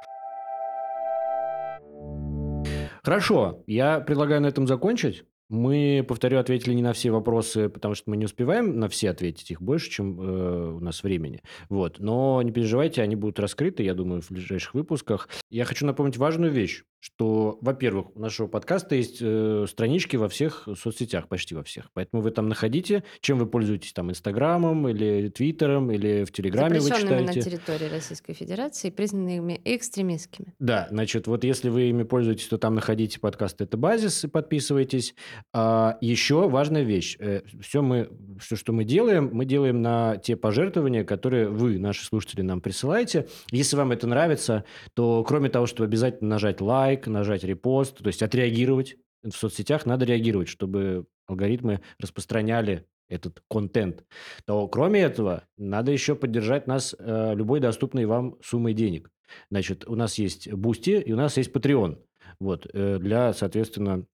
Хорошо, я предлагаю на этом закончить. Мы, повторю, ответили не на все вопросы, потому что мы не успеваем на все ответить, их больше, чем э, у нас времени. Вот. Но не переживайте, они будут раскрыты, я думаю, в ближайших выпусках. Я хочу напомнить важную вещь, что, во-первых, у нашего подкаста есть э, странички во всех соцсетях, почти во всех. Поэтому вы там находите, чем вы пользуетесь, там, Инстаграмом или Твиттером, или в Телеграме вы Запрещенными на читаете. территории Российской Федерации, признанными экстремистскими. Да, значит, вот если вы ими пользуетесь, то там находите подкаст «Это базис» и подписывайтесь. А, еще важная вещь. все, мы, все, что мы делаем, мы делаем на те пожертвования, которые вы, наши слушатели, нам присылаете. Если вам это нравится, то кроме того, чтобы обязательно нажать лайк, нажать репост, то есть отреагировать в соцсетях, надо реагировать, чтобы алгоритмы распространяли этот контент, то кроме этого надо еще поддержать нас э, любой доступной вам суммой денег. Значит, у нас есть Boosty и у нас есть Patreon. Вот, э, для, соответственно,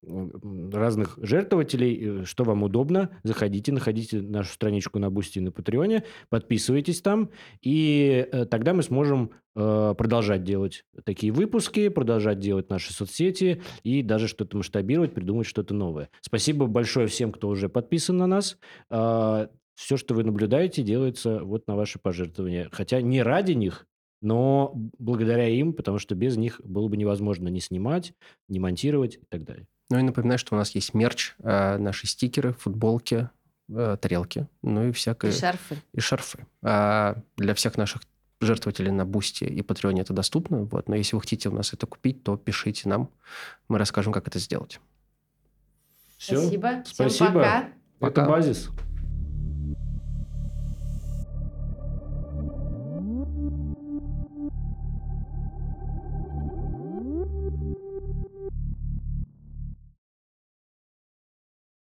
разных жертвователей, э, что вам удобно, заходите, находите нашу страничку на Boosty и на Patreonе, подписывайтесь там, и э, тогда мы сможем продолжать делать такие выпуски, продолжать делать наши соцсети и даже что-то масштабировать, придумать что-то новое. Спасибо большое всем, кто уже подписан на нас. Все, что вы наблюдаете, делается вот на ваши пожертвования. Хотя не ради них, но благодаря им, потому что без них было бы невозможно не снимать, не монтировать и так далее. Ну и напоминаю, что у нас есть мерч, э, наши стикеры, футболки, э, тарелки, ну и всякое... И шарфы. И шарфы. А для всех наших жертвователей на Boosty и Patreonе это доступно. Вот. Но если вы хотите у нас это купить, то пишите нам. Мы расскажем, как это сделать. Все. Спасибо. Всем Спасибо. пока. Это Пока. базис.